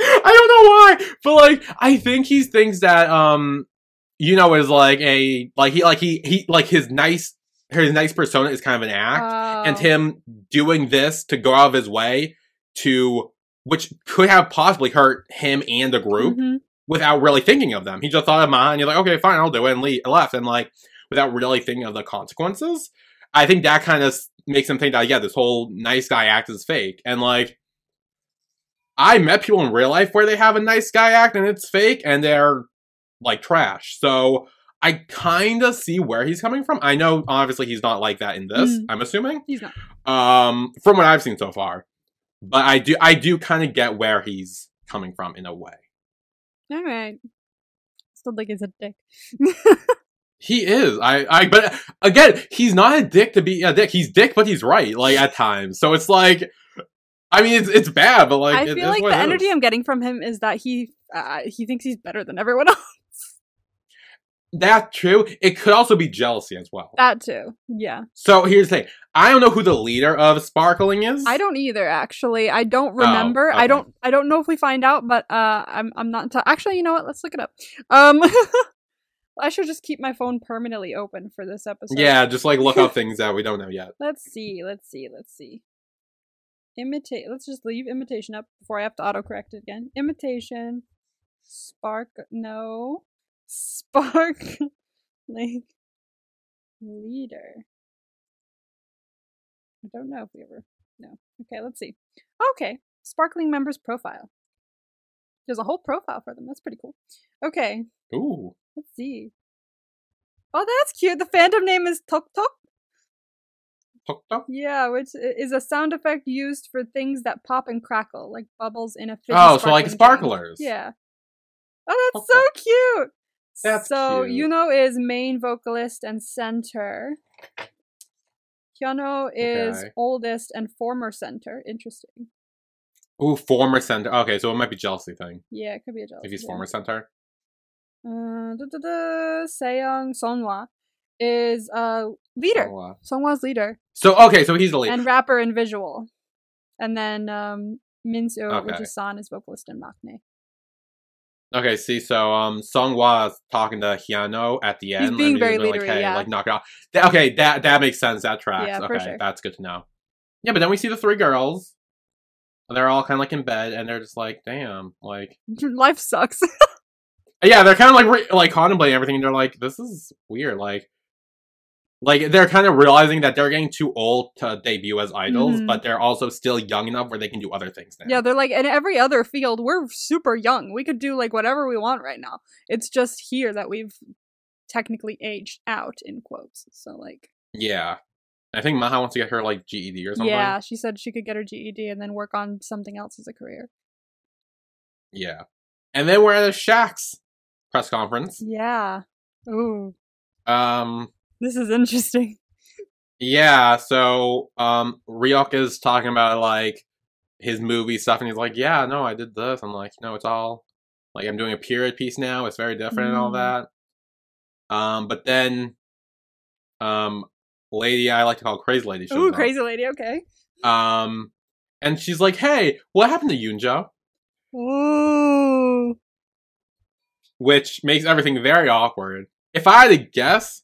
I don't know why, but like I think he thinks that um you know is like a like he like he he like his nice his nice persona is kind of an act, and Oh. him doing this to go out of his way to which could have possibly hurt him and the group Mhm. without really thinking of them. He just thought of mine, you're like, okay, fine, I'll do it, and le- left, and like without really thinking of the consequences. I think that kind of makes him think that yeah, this whole nice guy act is fake, and like I met people in real life where they have a nice guy act and it's fake, and they're like trash. So I kind of see where he's coming from. I know obviously he's not like that in this. Mm. I'm assuming He's not. um from what I've seen so far, but I do I do kind of get where he's coming from in a way. All right. Still think he's a dick. He is. I, I, but again, he's not a dick to be a dick. He's dick, but he's right, like at times. So it's like, I mean, it's it's bad, but like, I feel like the energy is. I'm getting from him is that he uh, he thinks he's better than everyone else. That's true. It could also be jealousy as well. that too. Yeah. So here's the thing. I don't know who the leader of Sparkling is. I don't either. Actually, I don't remember. I okay. don't. I don't know if we find out, but uh, I'm. I'm not. T- actually, you know what? Let's look it up. Um, I should just keep my phone permanently open for this episode. Yeah, just like look up things that we don't know yet. Let's see. Let's see. Let's see. Imitate. Let's just leave imitation up before I have to autocorrect it again. Imitation. Spark. No. Spark. like leader. I don't know if we ever. No. Okay. Let's see. Okay. Sparkling members profile. There's a whole profile for them. That's pretty cool. Okay. Ooh. Let's see. Oh, that's cute. The fandom name is Tok Tok. Tok tok. Yeah, which is a sound effect used for things that pop and crackle, like bubbles in a fizzy Oh, so like sparklers. Yeah. Oh, that's so cute. That's so cute. Yuno is main vocalist and center. Hyuno is Okay. oldest and former center. Interesting. Ooh, former center. Okay, so it might be jealousy thing. Yeah, it could be a jealousy. If he's thing. former center. Uh, da, da, da, is uh leader. Uh, Songhwa's leader. So okay, so he's the leader. and rapper and visual. And then um Minso, which is San, is vocalist and maknae. Okay, see, so um, Songhwa is talking to Hyano at the end. He's being and very like, leadery, hey, yeah. like knock it off. Th- okay, that that makes sense. That tracks. Yeah, okay, sure. that's good to know. Yeah, but then we see the three girls. and They're all kind of like in bed, and they're just like, "Damn!" Like, Life sucks. yeah, they're kind of like re- like contemplating everything. And they're like, "This is weird." Like, like they're kind of realizing that they're getting too old to debut as idols, Mhm. but they're also still young enough where they can do other things now. yeah, they're like in every other field, we're super young. We could do like whatever we want right now. It's just here that we've technically aged out in quotes. So like yeah. I think Maha wants to get her like GED or something. Yeah, she said she could get her GED and then work on something else as a career. Yeah. And then we're at the Shax press conference. Yeah. Ooh, Um this is interesting. yeah, so um Ryok is talking about like his movie stuff and he's like, Yeah, no, I did this. I'm like, no, it's all like I'm doing a period piece now, it's very different and all Mm. that. Um but then um lady I like to call crazy lady Ooh, up. crazy lady. Okay. Um and she's like, Hey, what happened to Yunjo? Ooh. Which makes everything very awkward. If I had to guess,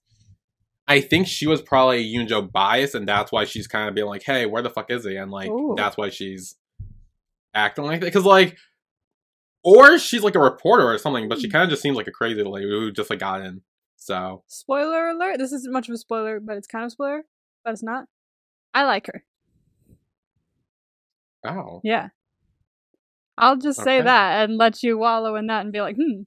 I think she was probably Yunjo biased, and that's why she's kind of being like, "Hey, where the fuck is he?" And like, Ooh. that's why she's acting like that. Because like, or she's like a reporter or something, but she hmm. kind of just seems like a crazy lady who just like got in. So Spoiler alert. This isn't much of a spoiler, but it's kind of a spoiler, but it's not. I like her. oh, Yeah. I'll just say that and let you wallow in that and be like, hmm.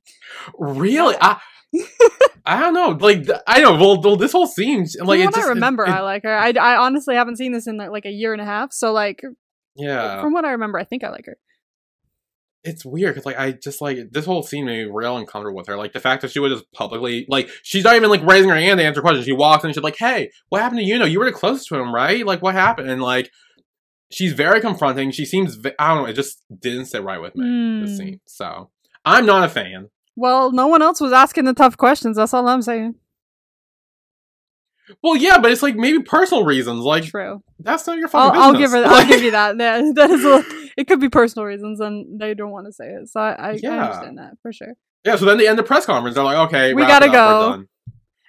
really? I I don't know. Like I don't. Well, well, this whole scene, like, it what just, I remember, it- I like her. I, I honestly haven't seen this in like a year and a half. So, like, yeah. from what I remember, I think I like her. it's weird because like I just like this whole scene made me real uncomfortable with her. Like the fact that she would just publicly like she's not even like raising her hand to answer questions. She walks in and she's like, "Hey, what happened to you? Know you were the closest to him, right? Like what happened?" And like she's very confronting. She seems ve- I don't know. It just didn't sit right with me. This Hmm. scene, so I'm not a fan. Well, no one else was asking the tough questions. That's all I'm saying. Well, yeah, but it's like maybe personal reasons. Like True. that's not your I'll, fucking I'll give her. I'll give you that. That, that is. A, it could be personal reasons, and they don't want to say it. So I, I, I understand that for sure. yeah. So then they end the press conference. They're like, "Okay, We gotta up, go."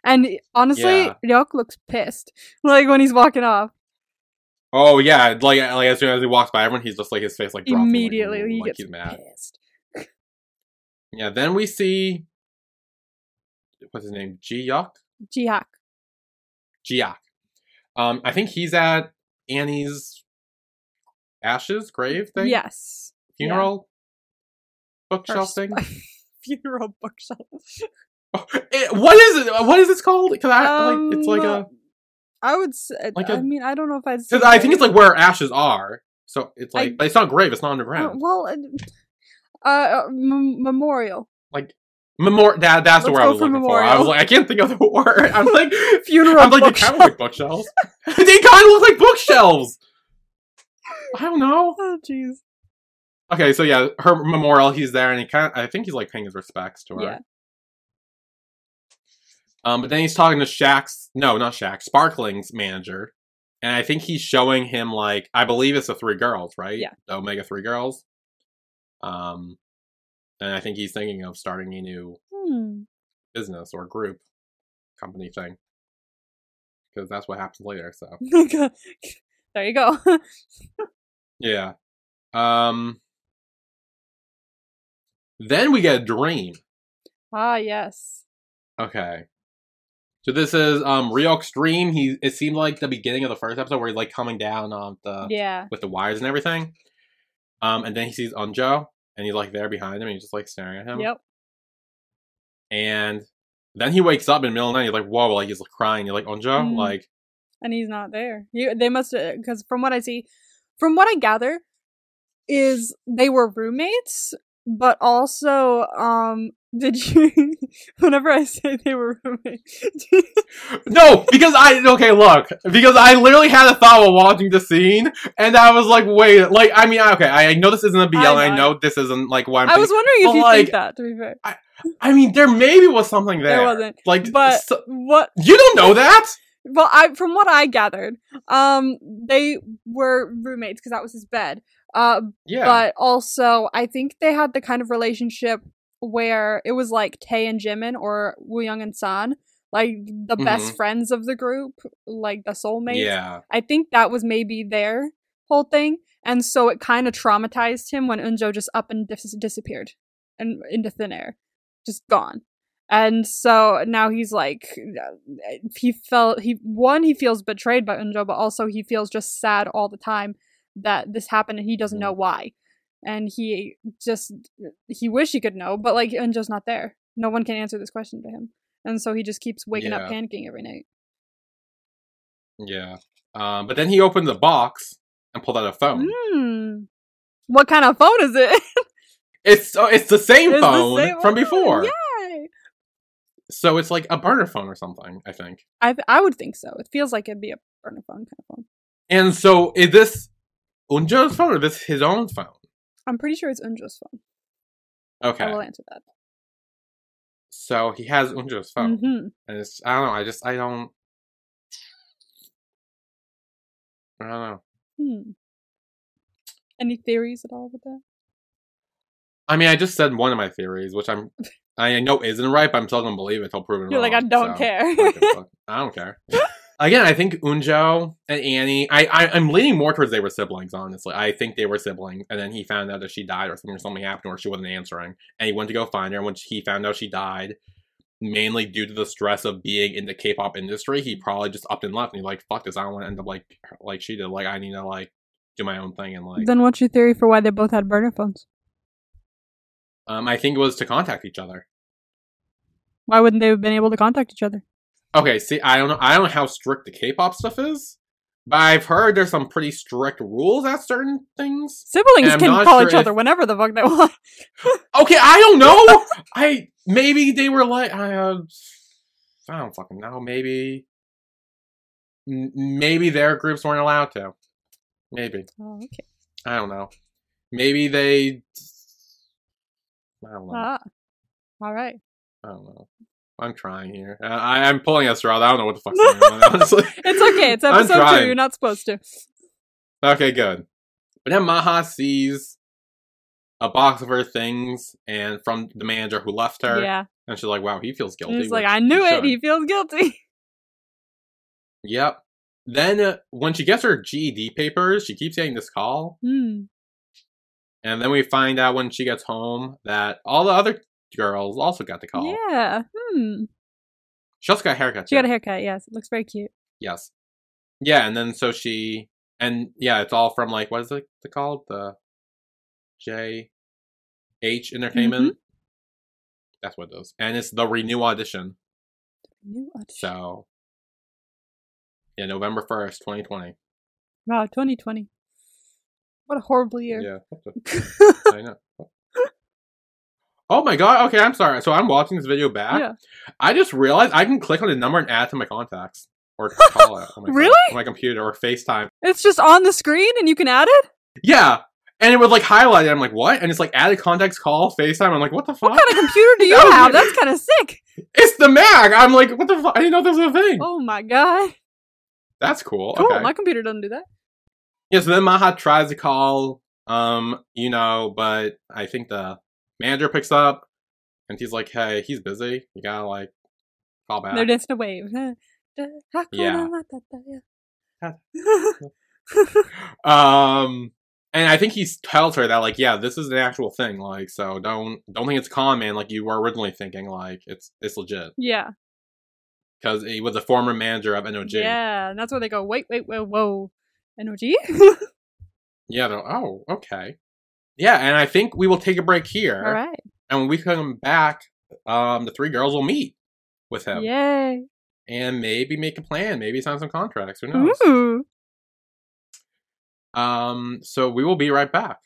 And honestly, Yeah. Ryok looks pissed, like when he's walking off. Oh yeah, like like as soon as he walks by everyone, he's just like his face like drops, like, Immediately, he like gets pissed. Yeah, then we see what's his name? Jiyak? Jihak. Jiyak. Um, I think he's at Annie's ashes, grave thing? Yes. Funeral Or bookshelf thing? Funeral bookshelf. Oh, eh, what is it? What is this called? Because I like it's like Um, a I would say. Like I a- mean, I don't know if I'd. because say I think it's like where ashes are. So it's I- like but it's not grave, it's not Uh, underground. well, uh, uh, m- memorial. like memor that that's the Let's word I was looking for. I was like, I can't think of the word. I'm like Funeral I'm like they kind of look like bookshelves. they kind of look like bookshelves. I don't know. Oh, jeez. Okay, so yeah, her memorial. He's there, and he kind of. I think he's like paying his respects to her. Yeah. Um, but then he's talking to Shaq's. No, not Shaq. Sparkling's manager, and I think he's showing him like I believe it's the three girls, right? Yeah. The Omega three girls. Um, and I think he's thinking of starting a new Hmm. business or group company thing because that's what happens later. So there you go. yeah. Um. Then we get a dream. ah, yes. Okay. So this is um Ryok's dream. He it seemed like the beginning of the first episode where he's like coming down on the yeah. with the wires and everything. Um, and then he sees Unjo, and he's like there behind him, and he's just like staring at him. Yep. And then he wakes up in the middle of the night. He's like, "Whoa!" Like he's like crying. You're like Unjo, Mm. like And he's not there. You, they must because from what I see, from what I gather, is they were roommates, but also um. Did you? Whenever I say they were roommates, no, because I okay look because I literally had a thought while watching the scene, and I was like, wait, like I mean, okay, I know this isn't a BL, I and I know. know this isn't like why I'm. I was wondering if you like, think that. To be fair, I mean, there maybe was something there. there wasn't. Like, But so- what you don't know that. Well i from what i gathered um they were roommates because that was his bed uh Yeah. but also i think they had the kind of relationship where it was like Tae and Jimin or Woo Young and San, like the best Mhm. friends of the group, like the soulmates. Yeah. I think that was maybe their whole thing, and so it kind of traumatized him when Unjo just up and dis- disappeared and into thin air, just gone. And so now he's like, he felt he one he feels betrayed by Unjo, but also he feels just sad all the time that this happened and he doesn't know why. And he just he wish he could know, but like Unjo's not there. No one can answer this question to him, and so he just keeps waking up panicking every night. Yeah. Um, but then he opened the box and pulled out a phone. Hmm. What kind of phone is it? It's oh, it's the same It's the phone same from one. before. Yay! So it's like a burner phone or something, I think. I I would think so. It feels like it'd be a burner phone kind of phone. And so is this Unjo's phone or this his own phone? I'm pretty sure it's Unjo's phone. Okay. I will answer that. So he has Unjo's phone. hmm And it's I don't know, I just I don't I don't know. Hmm. Any theories at all with that? I mean I just said one of my theories, which I'm I know isn't right, but I'm still gonna believe it till proven You're like, wrong, I don't care. I don't a fuck. I don't care. Again, I think Unjo and Annie. I, I I'm leaning more towards they were siblings. Honestly, I think they were siblings, and then he found out that she died, or something, or something happened, or she wasn't answering, and he went to go find her. And when he found out she died, mainly due to the stress of being in the K-pop industry, he probably just upped and left, and he's like, "Fuck this! I don't want to end up like like she did. Like I need to like do my own thing." And like, Then what's your theory for why they both had burner phones? Um, I think it was to contact each other. Why wouldn't they have been able to contact each other? Okay, see, I don't know. I don't know how strict the K-pop stuff is, but I've heard there's some pretty strict rules at certain things. Siblings can call sure each other if- whenever the fuck they want. Okay, I don't know. I maybe they were like I uh, I don't fucking know. Maybe maybe their groups weren't allowed to. Maybe Oh, okay. I don't know. Maybe they. I don't know. Ah. All right. I don't know. I'm trying here. I, I'm pulling a straw. I don't know what the fuck's going on. Honestly, It's okay. It's episode two. You're not supposed to. Okay, good. But then Maha sees a box of her things and from the manager who left her. Yeah. And she's like, wow, he feels guilty. He's like, I knew he it. should. He feels guilty. Yep. Then uh, when she gets her GED papers, she keeps getting this call. Hmm. And then we find out when she gets home that all the other girls also got the call. Yeah. Hmm. She also got a haircut. She got a haircut. Yes. It looks very cute. Yes. Yeah, and then so she and yeah, it's all from like what is it called? The J H Entertainment. That's what it is. And it's the renew audition. New audition. So yeah, November first, twenty twenty. Wow, 2020. What a horrible year. Yeah. I know. Oh my god, okay, I'm sorry. So I'm watching this video back. Yeah. I just realized I can click on the number and add it to my contacts. Or call it on my, Really? on my computer or FaceTime. It's just on the screen and you can add it? Yeah. And it would like highlight it. I'm like, what? And it's like added contacts call, FaceTime. I'm like, what the fuck? What kind of computer do you That have? That's kind of sick. It's the Mac. I'm like, what the fuck? I didn't know this was a thing. Oh my god. That's cool. Cool. Okay. My computer doesn't do that. Yeah, so then Maha tries to call, um, you know, but I think the manager picks up and he's like, hey, he's busy. You gotta like call back. They're just a wave. Yeah. Um, and I think he tells her that like, yeah, this is an actual thing. Like, so don't don't think it's common like you were originally thinking. Like, it's it's legit yeah. because he was a former manager of NOG. Yeah. And that's where they go, wait, wait, wait, whoa. NOG? Yeah. Oh, okay. Yeah, and I think we will take a break here. All right. And when we come back, um, the three girls will meet with him Yay. and maybe make a plan, maybe sign some contracts. Who knows? Ooh. Um, so we will be right back.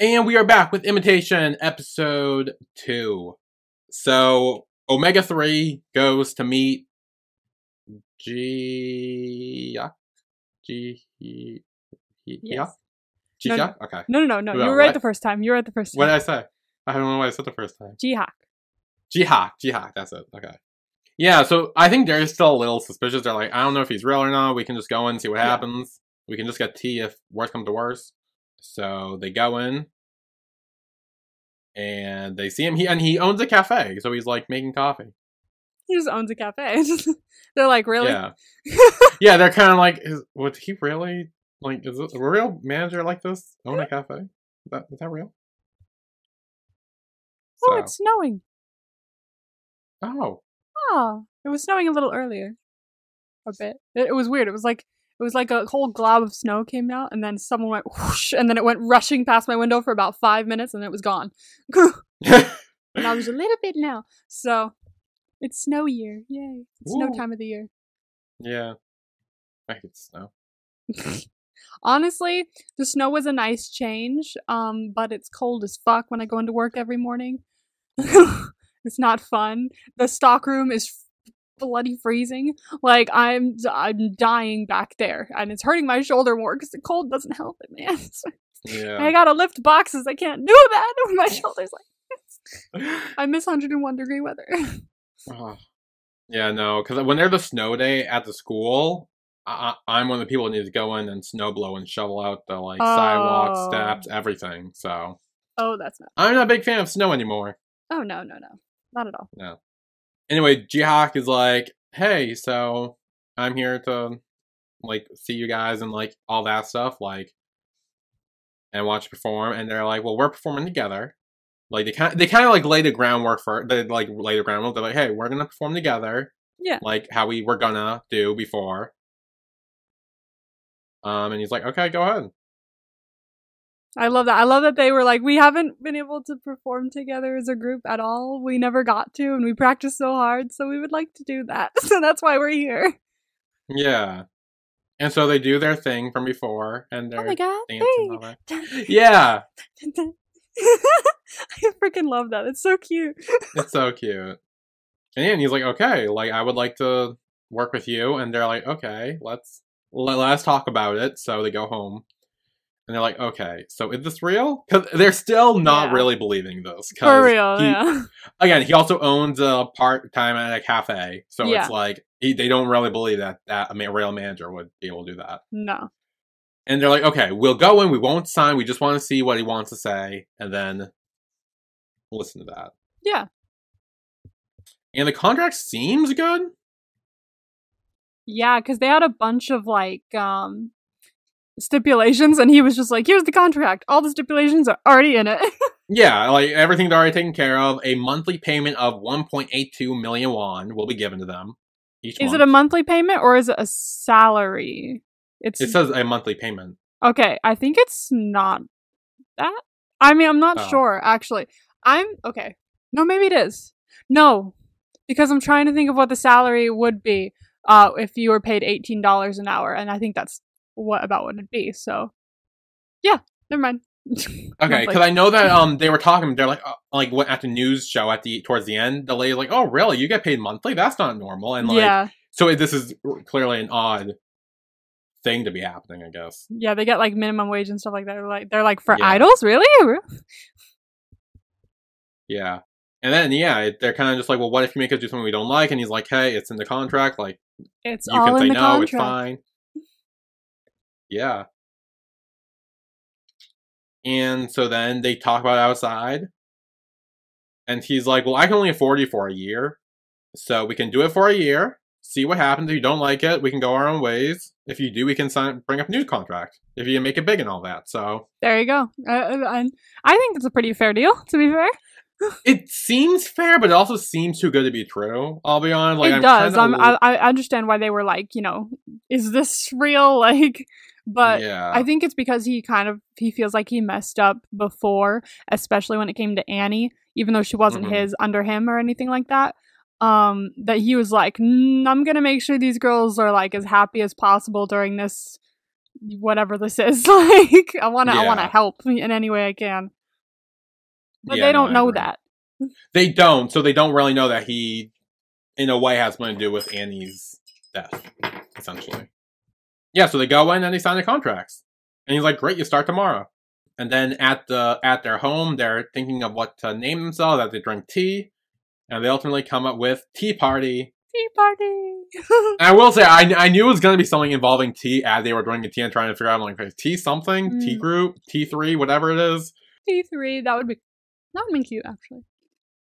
And we are back with Imitation episode two. So Omega 3 goes to meet G. G. G. Yes. G. No, Okay. No, no, no, no. Well, you were right what? the first time. You were right the first time. What did I say? I don't know what I said the first time. Jihak. Jihak, Jihak, that's it. Okay. Yeah, so I think they're still a little suspicious. They're like, I don't know if he's real or not. We can just go in and see what Yeah. happens. We can just get tea if worst comes to worst. So they go in and they see him. He and he owns a cafe, so he's like making coffee. He just owns a cafe. They're like, really? Yeah, yeah. They're kind of like, is, would he really like? Is it a real manager like this own a cafe? Is that is that real? oh, So- it's snowing. oh, Oh, it was snowing a little earlier. A bit. It, it was weird. It was like it was like a whole glob of snow came out, and then someone went whoosh, and then it went rushing past my window for about five minutes, and then it was gone. and I was a little bit now. So it's snow year. Yay! It's snow time of the year. yeah. I could snow. Honestly, the snow was a nice change, um, but it's cold as fuck when I go into work every morning. it's not fun. The stockroom is bloody freezing. Like I'm, I'm dying back there, and it's hurting my shoulder more because the cold doesn't help it, man. I Yeah. gotta lift boxes. I can't do that my shoulders like. I miss 101 degree weather. Oh. Yeah, no, because when they're the snow day at the school, I, I- I'm one of the people that need to go in and snow blow and shovel out the like sidewalks, Oh. steps, everything. So oh, that's not. I'm not a big fan of snow anymore. Oh no, no, no, not at all. No. Anyway, Jihawk is like, hey, so I'm here to like see you guys and like all that stuff, like, and watch you perform. And they're like, well, we're performing together. Like they kind they kind of like lay the groundwork for they like lay the groundwork. They're like, hey, we're gonna perform together. Yeah. Like how we were gonna do before. Um, and he's like, okay, go ahead. I love that. I love that they were like, we haven't been able to perform together as a group at all. We never got to, and we practiced so hard, so we would like to do that. So that's why we're here. Yeah. And so they do their thing from before, and oh they're Oh my god! dancing. Yeah, I freaking love that. It's so cute. it's so cute. And yeah, and he's like, okay, like I would like to work with you, and they're like, okay, let's let, let's talk about it. So they go home, and they're like, okay, so is this real? Because they're still not Yeah. really believing this. For real, he- yeah. Again, he also owns a part time at a cafe, so Yeah. it's like he, they don't really believe that that a real manager would be able to do that. No. And they're like, okay, we'll go in, we won't sign, we just want to see what he wants to say, and then listen to that. Yeah. And the contract seems good. Yeah, because they had a bunch of like um stipulations, and he was just like, "Here's the contract. All the stipulations are already in it." Yeah, like everything's already taken care of. A monthly payment of 1.82 million won will be given to them. Each is month. it a monthly payment or is it a salary? It's It says a monthly payment. okay. I think it's not that. I mean, I'm not Oh. sure actually. I'm okay. No, maybe it is. No, because I'm trying to think of what the salary would be uh, if you were paid eighteen dollars an hour, and I think that's what about what it'd be. So, yeah, never mind. Okay, because I know that um they were talking. They're like uh, like what at the news show at the towards the end. The lady's like, "Oh, really? You get paid monthly? That's not normal." And like, yeah, so this is clearly an odd thing to be happening. I guess. yeah, they get like minimum wage and stuff like that. They're like they're like for Yeah. idols, really? Yeah. And then yeah, it- they're kind of just like, well, what if you make us do something we don't like? And he's like, hey, it's in the contract. Like It's you all can in say the no, contract. it's fine. Yeah. And so then they talk about outside. And he's like, Well, I can only afford you for a year. So we can do it for a year, see what happens. If you don't like it, we can go our own ways. If you do, we can sign bring up a new contract. If you make it big and all that. So There you go. Uh, and I think it's a pretty fair deal, to be fair. it seems fair, but it also seems too good to be true. I'll be honest. Like it I'm does. kinda I, I understand why they were like, you know, is this real? Like, but yeah. I think it's because he kind of he feels like he messed up before, especially when it came to Annie, even though she wasn't Mhm. his under him or anything like that. Um, that he was like, "Mm, I'm gonna make sure these girls are like as happy as possible during this, whatever this is. like, I wanna, I wanna Yeah. help in any way I can. But Yeah, they don't I know that. They don't, so they don't really know that he, in a way, has something to do with Annie's death, essentially. Yeah, so they go in and they sign the contracts, and he's like, "Great, you start tomorrow." And then at the at their home, they're thinking of what to name themselves. That they drink tea, and they ultimately come up with Tea Party Tea party. I will say, I, I knew it was going to be something involving tea as they were drinking the T and trying to figure out, like, T something, T Mm. group, T3, whatever it is. T three. That would be that would be cute actually.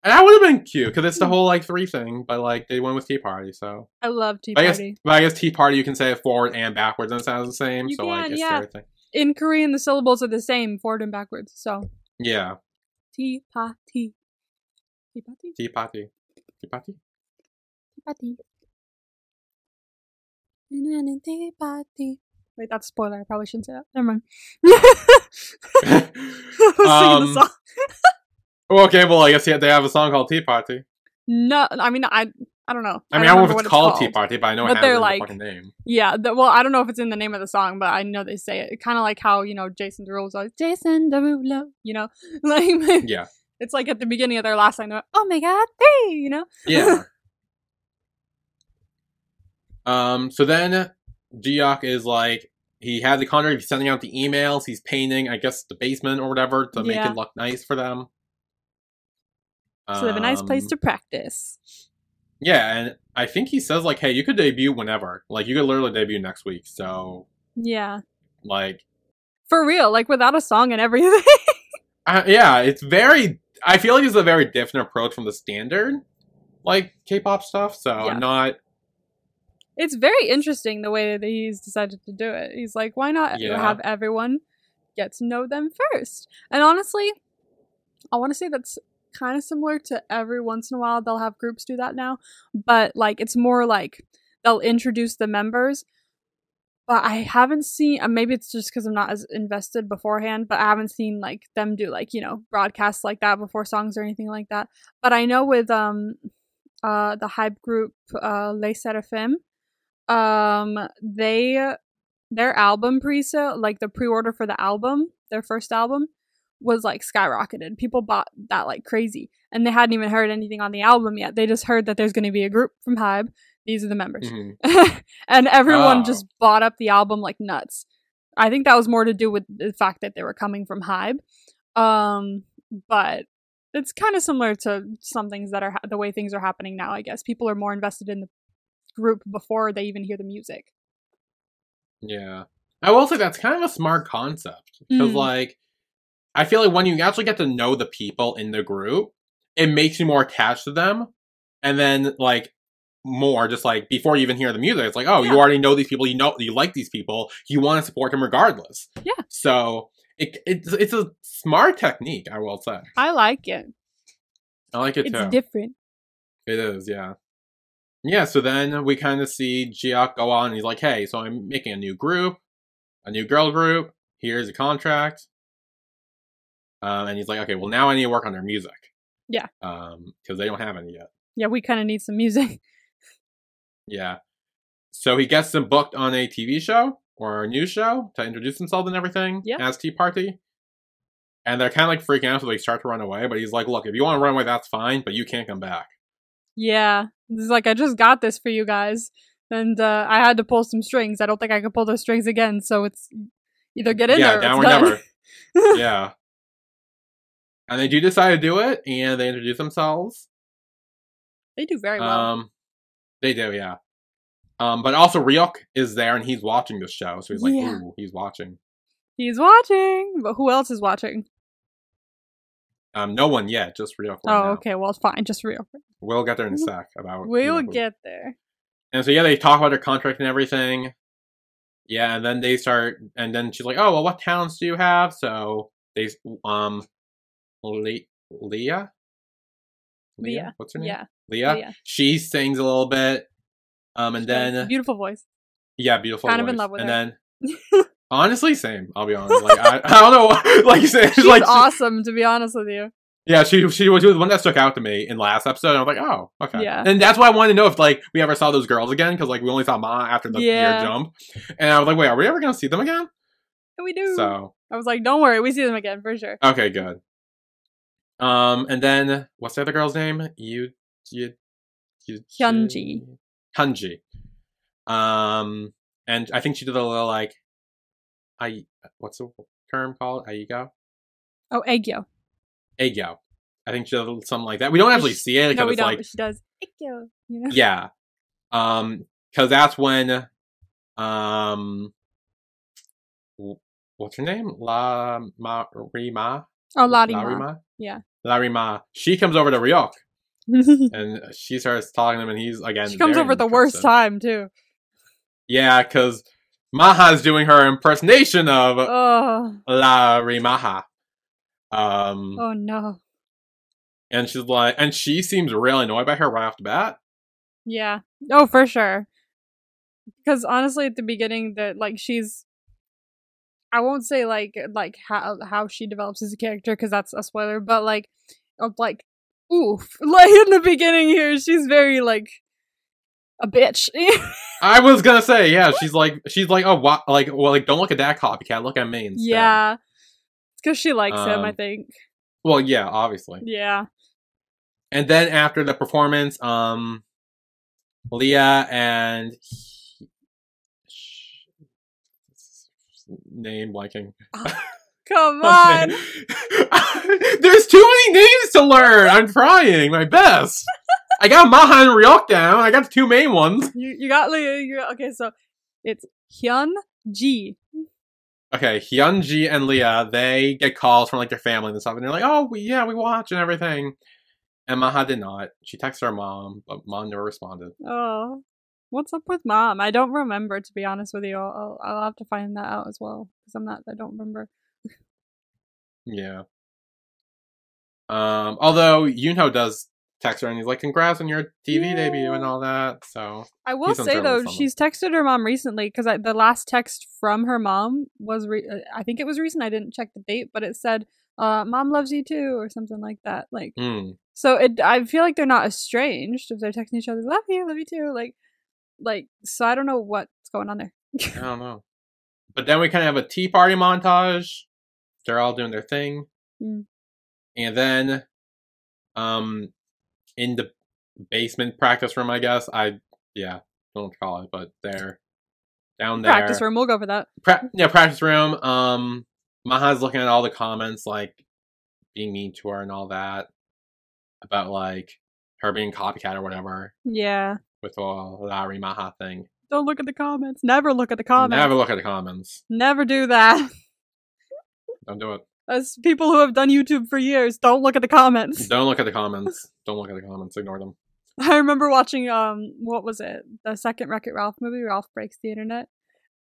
And that would have been cute because it's the Mm. whole, like, three thing, but, like, they went with Tea Party, so. I love tea But I guess, party. but I guess Tea Party, you can say it forward and backwards and it sounds the same, You so, like, can, it's yeah. everything. In Korean, the syllables are the same, forward and backwards. So Yeah. tea party. Tea party. Tea Party. Tea Party? Tea party. Tea party. Wait, that's a spoiler. I probably shouldn't say that. Never mind. I was singing Um, the song. Well, okay, well, I guess yeah, they have a song called Tea Party. No, I mean, I, I don't know. I mean, I, don't know if remember it's called, Tea Party, but I know But it has they're like- the fucking name. Yeah, the, well, I don't know if it's in the name of the song, but I know they say it. Kind of like how you know Jason Derulo was like Jason Derulo, you know, like Yeah. it's like at the beginning of their last song, they're like, oh my god, hey, you know. Yeah. um. So then, Geok is like, he had the contract. He's sending out the emails. He's painting, I guess, the basement or whatever to make it look nice for them. So they have a nice place Um, to practice. Yeah, and I think he says like, "Hey, you could debut whenever. Like, you could literally debut next week." So, Yeah, like, for real, like without a song and everything. uh, yeah, it's very. I feel like it's a very different approach from the standard, like K-pop stuff. So Yeah. not. it's very interesting the way that he's decided to do it. He's like, why not Yeah. have everyone get to know them first? And honestly, I want to say that's kind of similar to every once in a while they'll have groups do that now, but like it's more like they'll introduce the members. But I haven't seen, uh, maybe it's just because I'm not as invested beforehand, but I haven't seen like them do like, you know, broadcasts like that before songs or anything like that. But I know with um uh the HYBE group uh LE SSERAFIM, um they their album pre-sale like the pre-order for the album their first album was like skyrocketed people bought that like crazy and they hadn't even heard anything on the album yet they just heard that there's going to be a group from hybe these are the members mhm. and everyone Oh. just bought up the album like nuts i think that was more to do with the fact that they were coming from hybe um but it's kind of similar to some things that are ha- the way things are happening now i guess people are more invested in the group before they even hear the music Yeah. I will say that's kind of a smart concept because, Mm. like, I feel like when you actually get to know the people in the group, it makes you more attached to them, and then like more just like before you even hear the music, it's like, oh, you already know these people, you know, you like these people, you want to support them regardless. Yeah. So it, it's it's a smart technique, I will say. i like it I like it it's too. different It is, yeah. Yeah, so then we kind of see Jiok go on and he's like, hey, so I'm making a new group, a new girl group. Here's a contract. Um, and he's like, okay, well, now I need to work on their music. Yeah. Um, because they don't have any yet. yeah we kind of need some music Yeah. So he gets them booked on a TV show or a news show to introduce themselves and everything Yeah. as Tea Party. And they're kind of like freaking out, so they start to run away. But he's like, look, if you want to run away, that's fine, but you can't come back. yeah it's like i just got this for you guys and uh, i had to pull some strings i don't think i can pull those strings again so it's either get in yeah, or now or done. never. yeah. And they do decide to do it, and they introduce themselves. they do very well Um, they do, yeah. Um, but also Ryuk is there, and he's watching the show, so he's like, Yeah. "Ooh, he's watching." he's watching but who else is watching Um, no one yet, just Ryuk. Right oh now. okay well it's fine just real We'll get there in a sec about. we'll Ryuk. get there And so yeah, they talk about their contract and everything. Yeah, and then they start, and then she's like, "Oh, well, what talents do you have?" So they, um, Le- Leah, Leah. what's her name? yeah Leah. yeah She sings a little bit. Um, and She then beautiful voice yeah, beautiful. kind of in love with and her. then honestly, same. I'll be honest. Like I, I don't know. Like you said, she's like awesome to be honest with you yeah, she she was, she was the one that stuck out to me in last episode. And I was like, oh, okay. Yeah. And that's why I wanted to know if like we ever saw those girls again because like we only saw Ma after the Yeah. year jump, and I was like, wait, are we ever gonna see them again? we do So i was like don't worry we see them again for sure okay, good. Um, and then what's the other girl's name? You, you, you Hyunji. Hyunji. Um, and I think she did a little like, I what's the term called? Aigo? oh Aegyo. Aegyo. I think she did something like that. We don't actually see it no we don't like, but she does Aegyo, you know yeah. Um, because that's when, um, what's her name? La Ma Rima. Oh, Lottie. Ma. Larima? Yeah. Larima. She comes over to Ryok and she starts talking to him, and he's again. She comes over at the worst time too. Yeah, because Maha's doing her impersonation of Oh, Larimaha. Um, oh no. and she's like, and she seems really annoyed by her right off the bat. Yeah. Oh, for sure. Because honestly, at the beginning, that like she's, I won't say like like how how she develops as a character because that's a spoiler, but like, of like, oof, like in the beginning here, she's very like a bitch. I was gonna say, yeah, she's like, she's like, oh, what? Like, well, like, don't look at that copycat. Look at me instead. yeah, because she likes him. I Um, think. Well, yeah, obviously. Yeah. And then after the performance, um, Leah and name blanking. Ah, come on. There's too many names to learn. I'm trying my best. I got Maha and Ryok down. I got the two main ones. You you got Leah. You got, okay, so it's Hyun Ji. Okay, Hyunji and Leah, they get calls from like their family and stuff, and they're like, "Oh, we, yeah, we watch and everything." And Maha did not. She texted her mom, but mom never responded. Oh, what's up with mom? I don't remember to be honest with you. I'll I'll, I'll have to find that out as well because I'm not. I don't remember. Yeah. Um, although Yunho does text her and he's like, "Congrats on your TV debut and all that." So I will say though, she's texted her mom recently because the last text from her mom was. Re- uh, I think it was recent. I didn't check the date, but it said, uh, "Mom loves you too" or something like that. Like, hmm. so it. I feel like they're not estranged if they're texting each other, "Love you, love you too." Like, like. So I don't know what's going on there. I don't know. But then we kind of have a tea party montage. They're all doing their thing. Mm. And then um in the basement practice room, I guess. I yeah, don't call it, but they're down there. Practice room. We'll go for that. Pra- yeah, practice room. Um Maha's looking at all the comments like being mean to her and all that. About like her being copycat or whatever Yeah. With the Larry Maha thing. Don't look at the comments. Never look at the comments. Never look at the comments. Never do that. Don't do it. As people who have done YouTube for years, don't look at the comments. Don't look at the comments. Don't look at the comments. Ignore them. I remember watching um what was it? The second Wreck It Ralph movie, Ralph Breaks the Internet.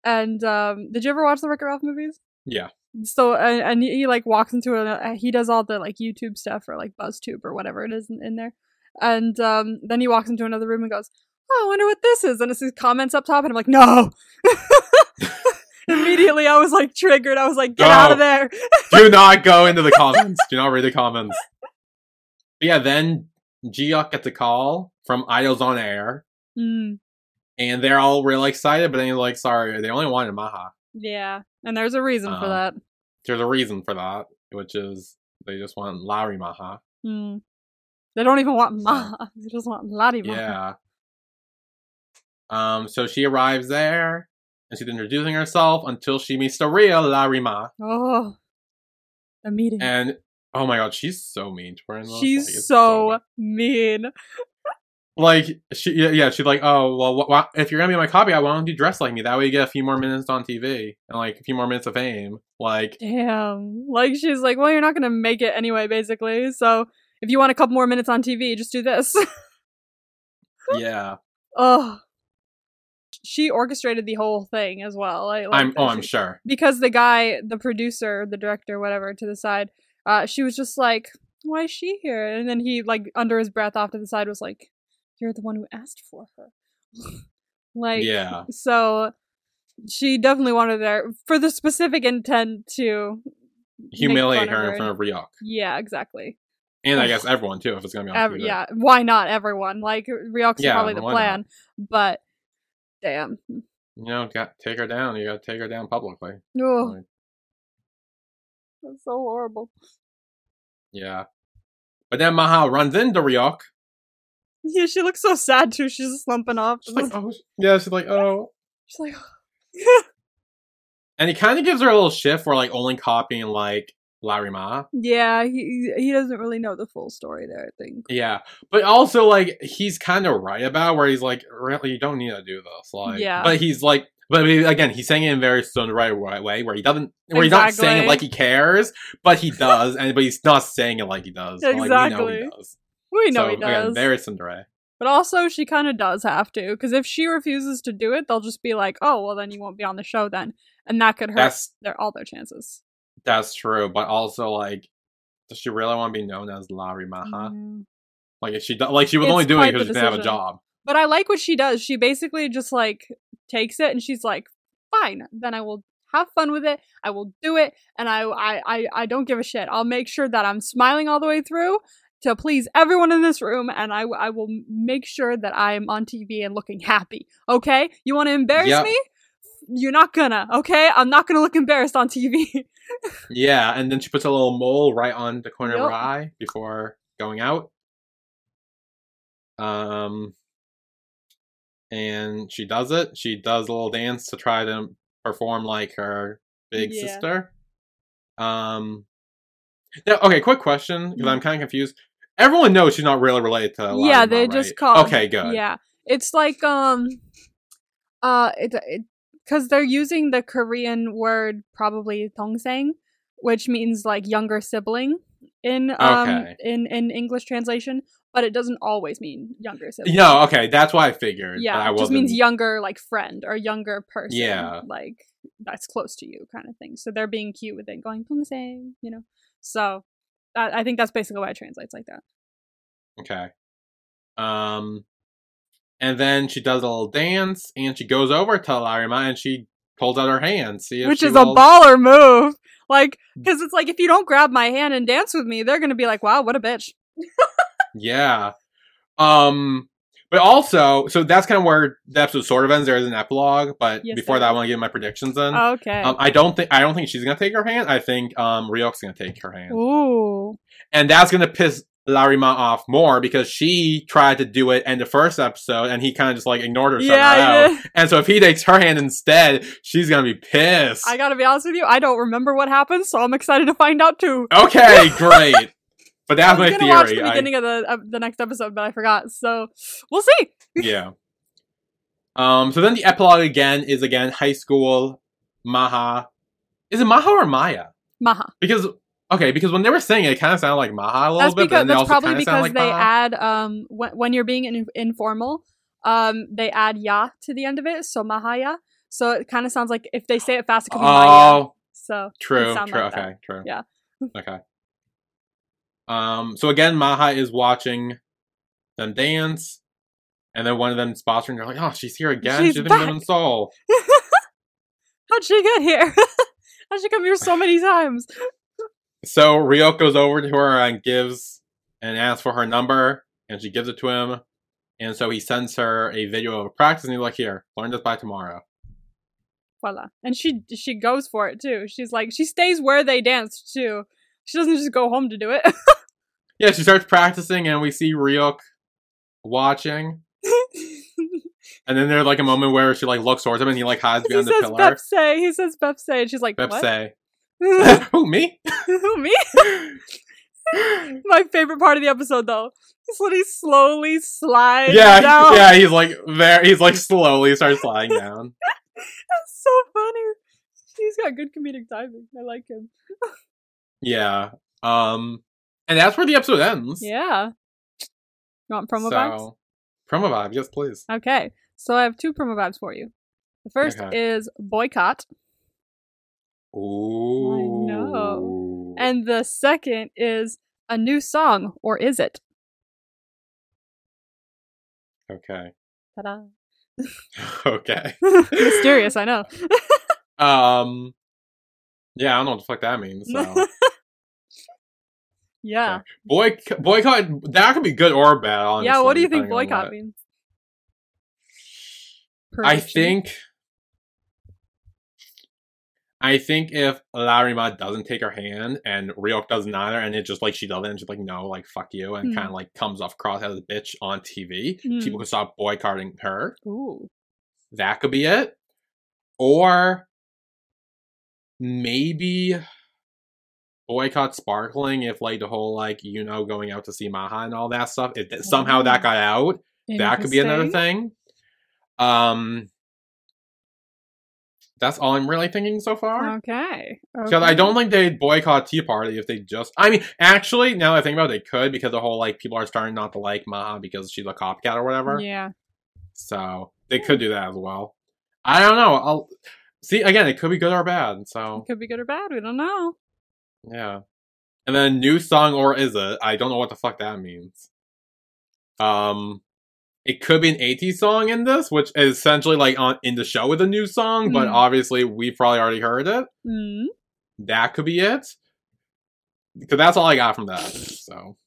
And um did you ever watch the Wreck It Ralph movies? Yeah. So and, and he, he, like walks into a he does all the like YouTube stuff or like BuzzTube or whatever it is in, in there. And um then he walks into another room and goes, "Oh, I wonder what this is." And it's his comments up top and I'm like, "No." Immediately I was like triggered. I was like, "Get out of there." Do not go into the comments. Do not read the comments. But yeah, then Jiok gets a call from Idols on Air, Mm, and they're all really excited, but then he's like, sorry, they only wanted Maha. yeah. And there's a reason for Um, that. There's a reason for that, which is they just want Larry Maha. Mm. They don't even want Ma. They just want Larima. Yeah. Um, so she arrives there, and she's introducing herself until she meets the real Larima. Oh. The meeting. And oh my god, she's so mean to her. in. She's Like, it's so mean. like she yeah, she's like oh well wh- wh- if you're gonna be my copy why don't you dress like me that way you get a few more minutes on tv and like a few more minutes of fame like Damn. Like she's like, well, you're not gonna make it anyway, basically. So if you want a couple more minutes on TV, just do this. yeah oh. She orchestrated the whole thing as well. Like, like, i'm oh i'm sure because the guy, the producer, the director, whatever, to the side, uh, she was just like, "Why is she here?" And then he, like, under his breath, off to the side, was like, "You're the one who asked for her." like, yeah so she definitely wanted there for the specific intent to humiliate of her in front of Ryok. Yeah, exactly. and i guess everyone too if it's gonna be on Ev- TV. yeah, why not everyone? Like Ryok's Yeah, probably the why not? plan, but damn. Hmm. you know got take her down you gotta take her down publicly Oh, Like, that's so horrible. yeah but then maha runs into Ryok. Yeah, she looks so sad too. She's slumping off. she's like oh yeah she's like oh She's like, and he kind of gives her a little shift for like only copying like Larima. Yeah, he he doesn't really know the full story there. I think. Yeah, but also like he's kind of right about where he's like, really, you don't need to do this. Like, Yeah. But he's like, but I mean, again, he's saying it in very tsundere way, where he doesn't, where he's not saying it like he cares, but he does, and but he's not saying it like he does. Like, we know he does. We know so, he does. Again, very tsundere. But also, she kind of does have to, because if she refuses to do it, they'll just be like, "Oh, well, then you won't be on the show then," and that could hurt That's their all their chances. That's true, but also like, does she really want to be known as Larimaha? Mm. Like, if she like she was It's only doing it because she didn't have a job. But I like what she does. She basically just like takes it and she's like, "Fine, then I will have fun with it. I will do it, and I I I, I don't give a shit. I'll make sure that I'm smiling all the way through." To please everyone in this room, and I, I will make sure that I am on TV and looking happy. Okay, you want to embarrass Yep. me? You're not gonna. Okay, I'm not gonna look embarrassed on TV. Yeah, and then she puts a little mole right on the corner of her eye before going out. Um, and she does it. She does a little dance to try to perform like her big Yeah. sister. Um, now, okay, quick question because Mhm. I'm kind of confused. Everyone knows she's not really related to. yeah, they just right? call. Okay, good. Yeah, it's like um, uh, it, it because they're using the Korean word probably dongsaeng, which means like younger sibling in um Okay. in in English translation, but it doesn't always mean younger sibling. No, okay, that's why I figured. yeah, it just means younger like friend or younger person. Yeah. like that's close to you kind of thing. So they're being cute with it, going dongsaeng, you know. So. I I think that's basically why it translates like that. Okay. Um, and then she does a little dance, and she goes over to Larima, and she pulls out her hand. See which is a baller move. Like, because it's like if you don't grab my hand and dance with me, they're gonna be like, "Wow, what a bitch." Yeah. Um, but also, so that's kind of where the episode sort of ends. There is an epilogue, but Yes, before there that, I want to give my predictions. In Okay. um, I don't think I don't think she's gonna take her hand. I think um Ryok's gonna take her hand, Ooh. and that's gonna piss Larima off more because she tried to do it in the first episode, and he kind of just like ignored her. Yeah, somehow. yeah. And so if he takes her hand instead, she's gonna be pissed. I gotta be honest with you. I don't remember what happened, so I'm excited to find out too. okay, great. But I that's was my watch theory. the I- beginning of the of the next episode, but I forgot. So we'll see. yeah. Um. So then the epilogue again is again high school. Maha. Is it Maha or Maya? Maha. Because okay, because when they were saying it, it kind of sounded like Maha a little That's bit, but because then that's also probably because like they Maha. add um when when you're being in, informal, um they add ya to the end of it, so Mahaya. So it kind of sounds like if they say it fast, it could be Maya. Oh, So true, true. like that. okay, true. Yeah. okay. Um. So again, Maha is watching them dance, and then one of them spots her, and they're like, "Oh, she's here again. She's She's, in back." Living Soul." How'd she get here? How'd she come here so many times? So Ryok goes over to her and gives and asks for her number, and she gives it to him. And so he sends her a video of a practice, and he's like, "Here, learn this by tomorrow." Voila. And she she goes for it too. She's like she stays where they danced too. She doesn't just go home to do it. Yeah, she starts practicing, and we see Ryok watching. And then there's like a moment where she like looks towards him, and he like hides he behind the says pillar. Bepse. He says Bepse. And she's like, Bep what? say, me? "Who me?" My favorite part of the episode though is when he slowly slides yeah, down. yeah. He's like there. He's like slowly starts sliding down. That's so funny. He's got good comedic timing. I like him. Yeah. Um, and that's where the episode ends. Yeah. You want promo so, vibes? Promo vibe, yes, please. Okay. So I have two promo vibes for you. The first Okay. is boycott. Ooh. I know. And the second is a new song, or is it? okay. Ta-da. Okay. Mysterious, I know. Um. Yeah, I don't know what the fuck that means. So yeah. boy, boycott. That could be good or bad. Honestly, yeah, what do you think boycott means? I think. I think if Larima doesn't take her hand and Ryok doesn't either, and it just like she doesn't, and she's like, no, like fuck you, and Hmm. kind of like comes off cross as a bitch on TV, Hmm. people can stop boycotting her. Ooh. That could be it. Or maybe boycott sparkling if like the whole like you know going out to see Maha and all that stuff. If th- somehow that got out, that could be another thing. Um, that's all I'm really thinking so far. Okay. Because I don't think they'd boycott Tea Party if they just. I mean, actually, now that I think about it, they could because the whole like people are starting not to like Maha because she's a copycat or whatever. Yeah. So they could do that as well. I don't know. I'll see again. It could be good or bad. So Could be good or bad. We don't know. yeah. And then new song or is it? I don't know what the fuck that means. Um, it could be an AT song in this, which is essentially like on in the show with a new song, but Mm. obviously we've probably already heard it. Mm. That could be it. Because that's all I got from that. So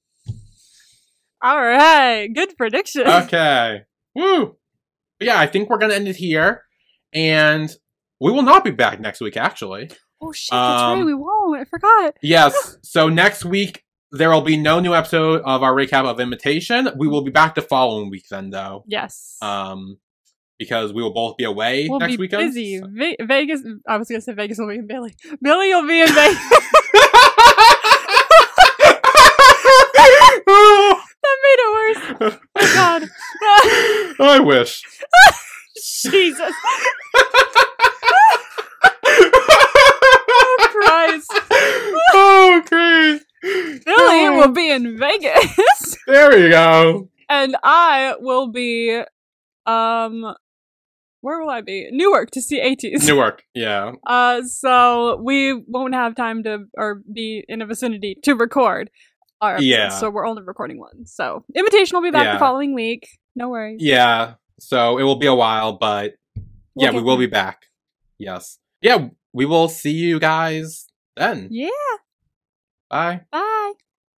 All right. Good prediction. okay, woo. But yeah, I think we're gonna end it here, and we will not be back next week. Actually, Oh shit, that's right. Um, We won't. I forgot. yes. so next week there will be no new episode of our recap of Imitation. We will be back the following week then, though. Yes. Um, because we will both be away we'll next be weekend. busy. so- Ve- Vegas. I was gonna say Vegas will be in Billy. Billy will be in Vegas. that made it worse. My God. I wish. Jesus oh Christ. oh, great. Billy will be in Vegas, There you go. and I will be. Um, where will I be? Newark to see ATEEZ. Newark. Yeah. Uh, so we won't have time to or be in a vicinity to record our episodes, Yeah. So we're only recording one. So Imitation will be back Yeah. the following week. No worries. Yeah. So it will be a while, but We'll yeah, we will there. be back. Yes. Yeah, we will see you guys then. Yeah. Bye. Bye.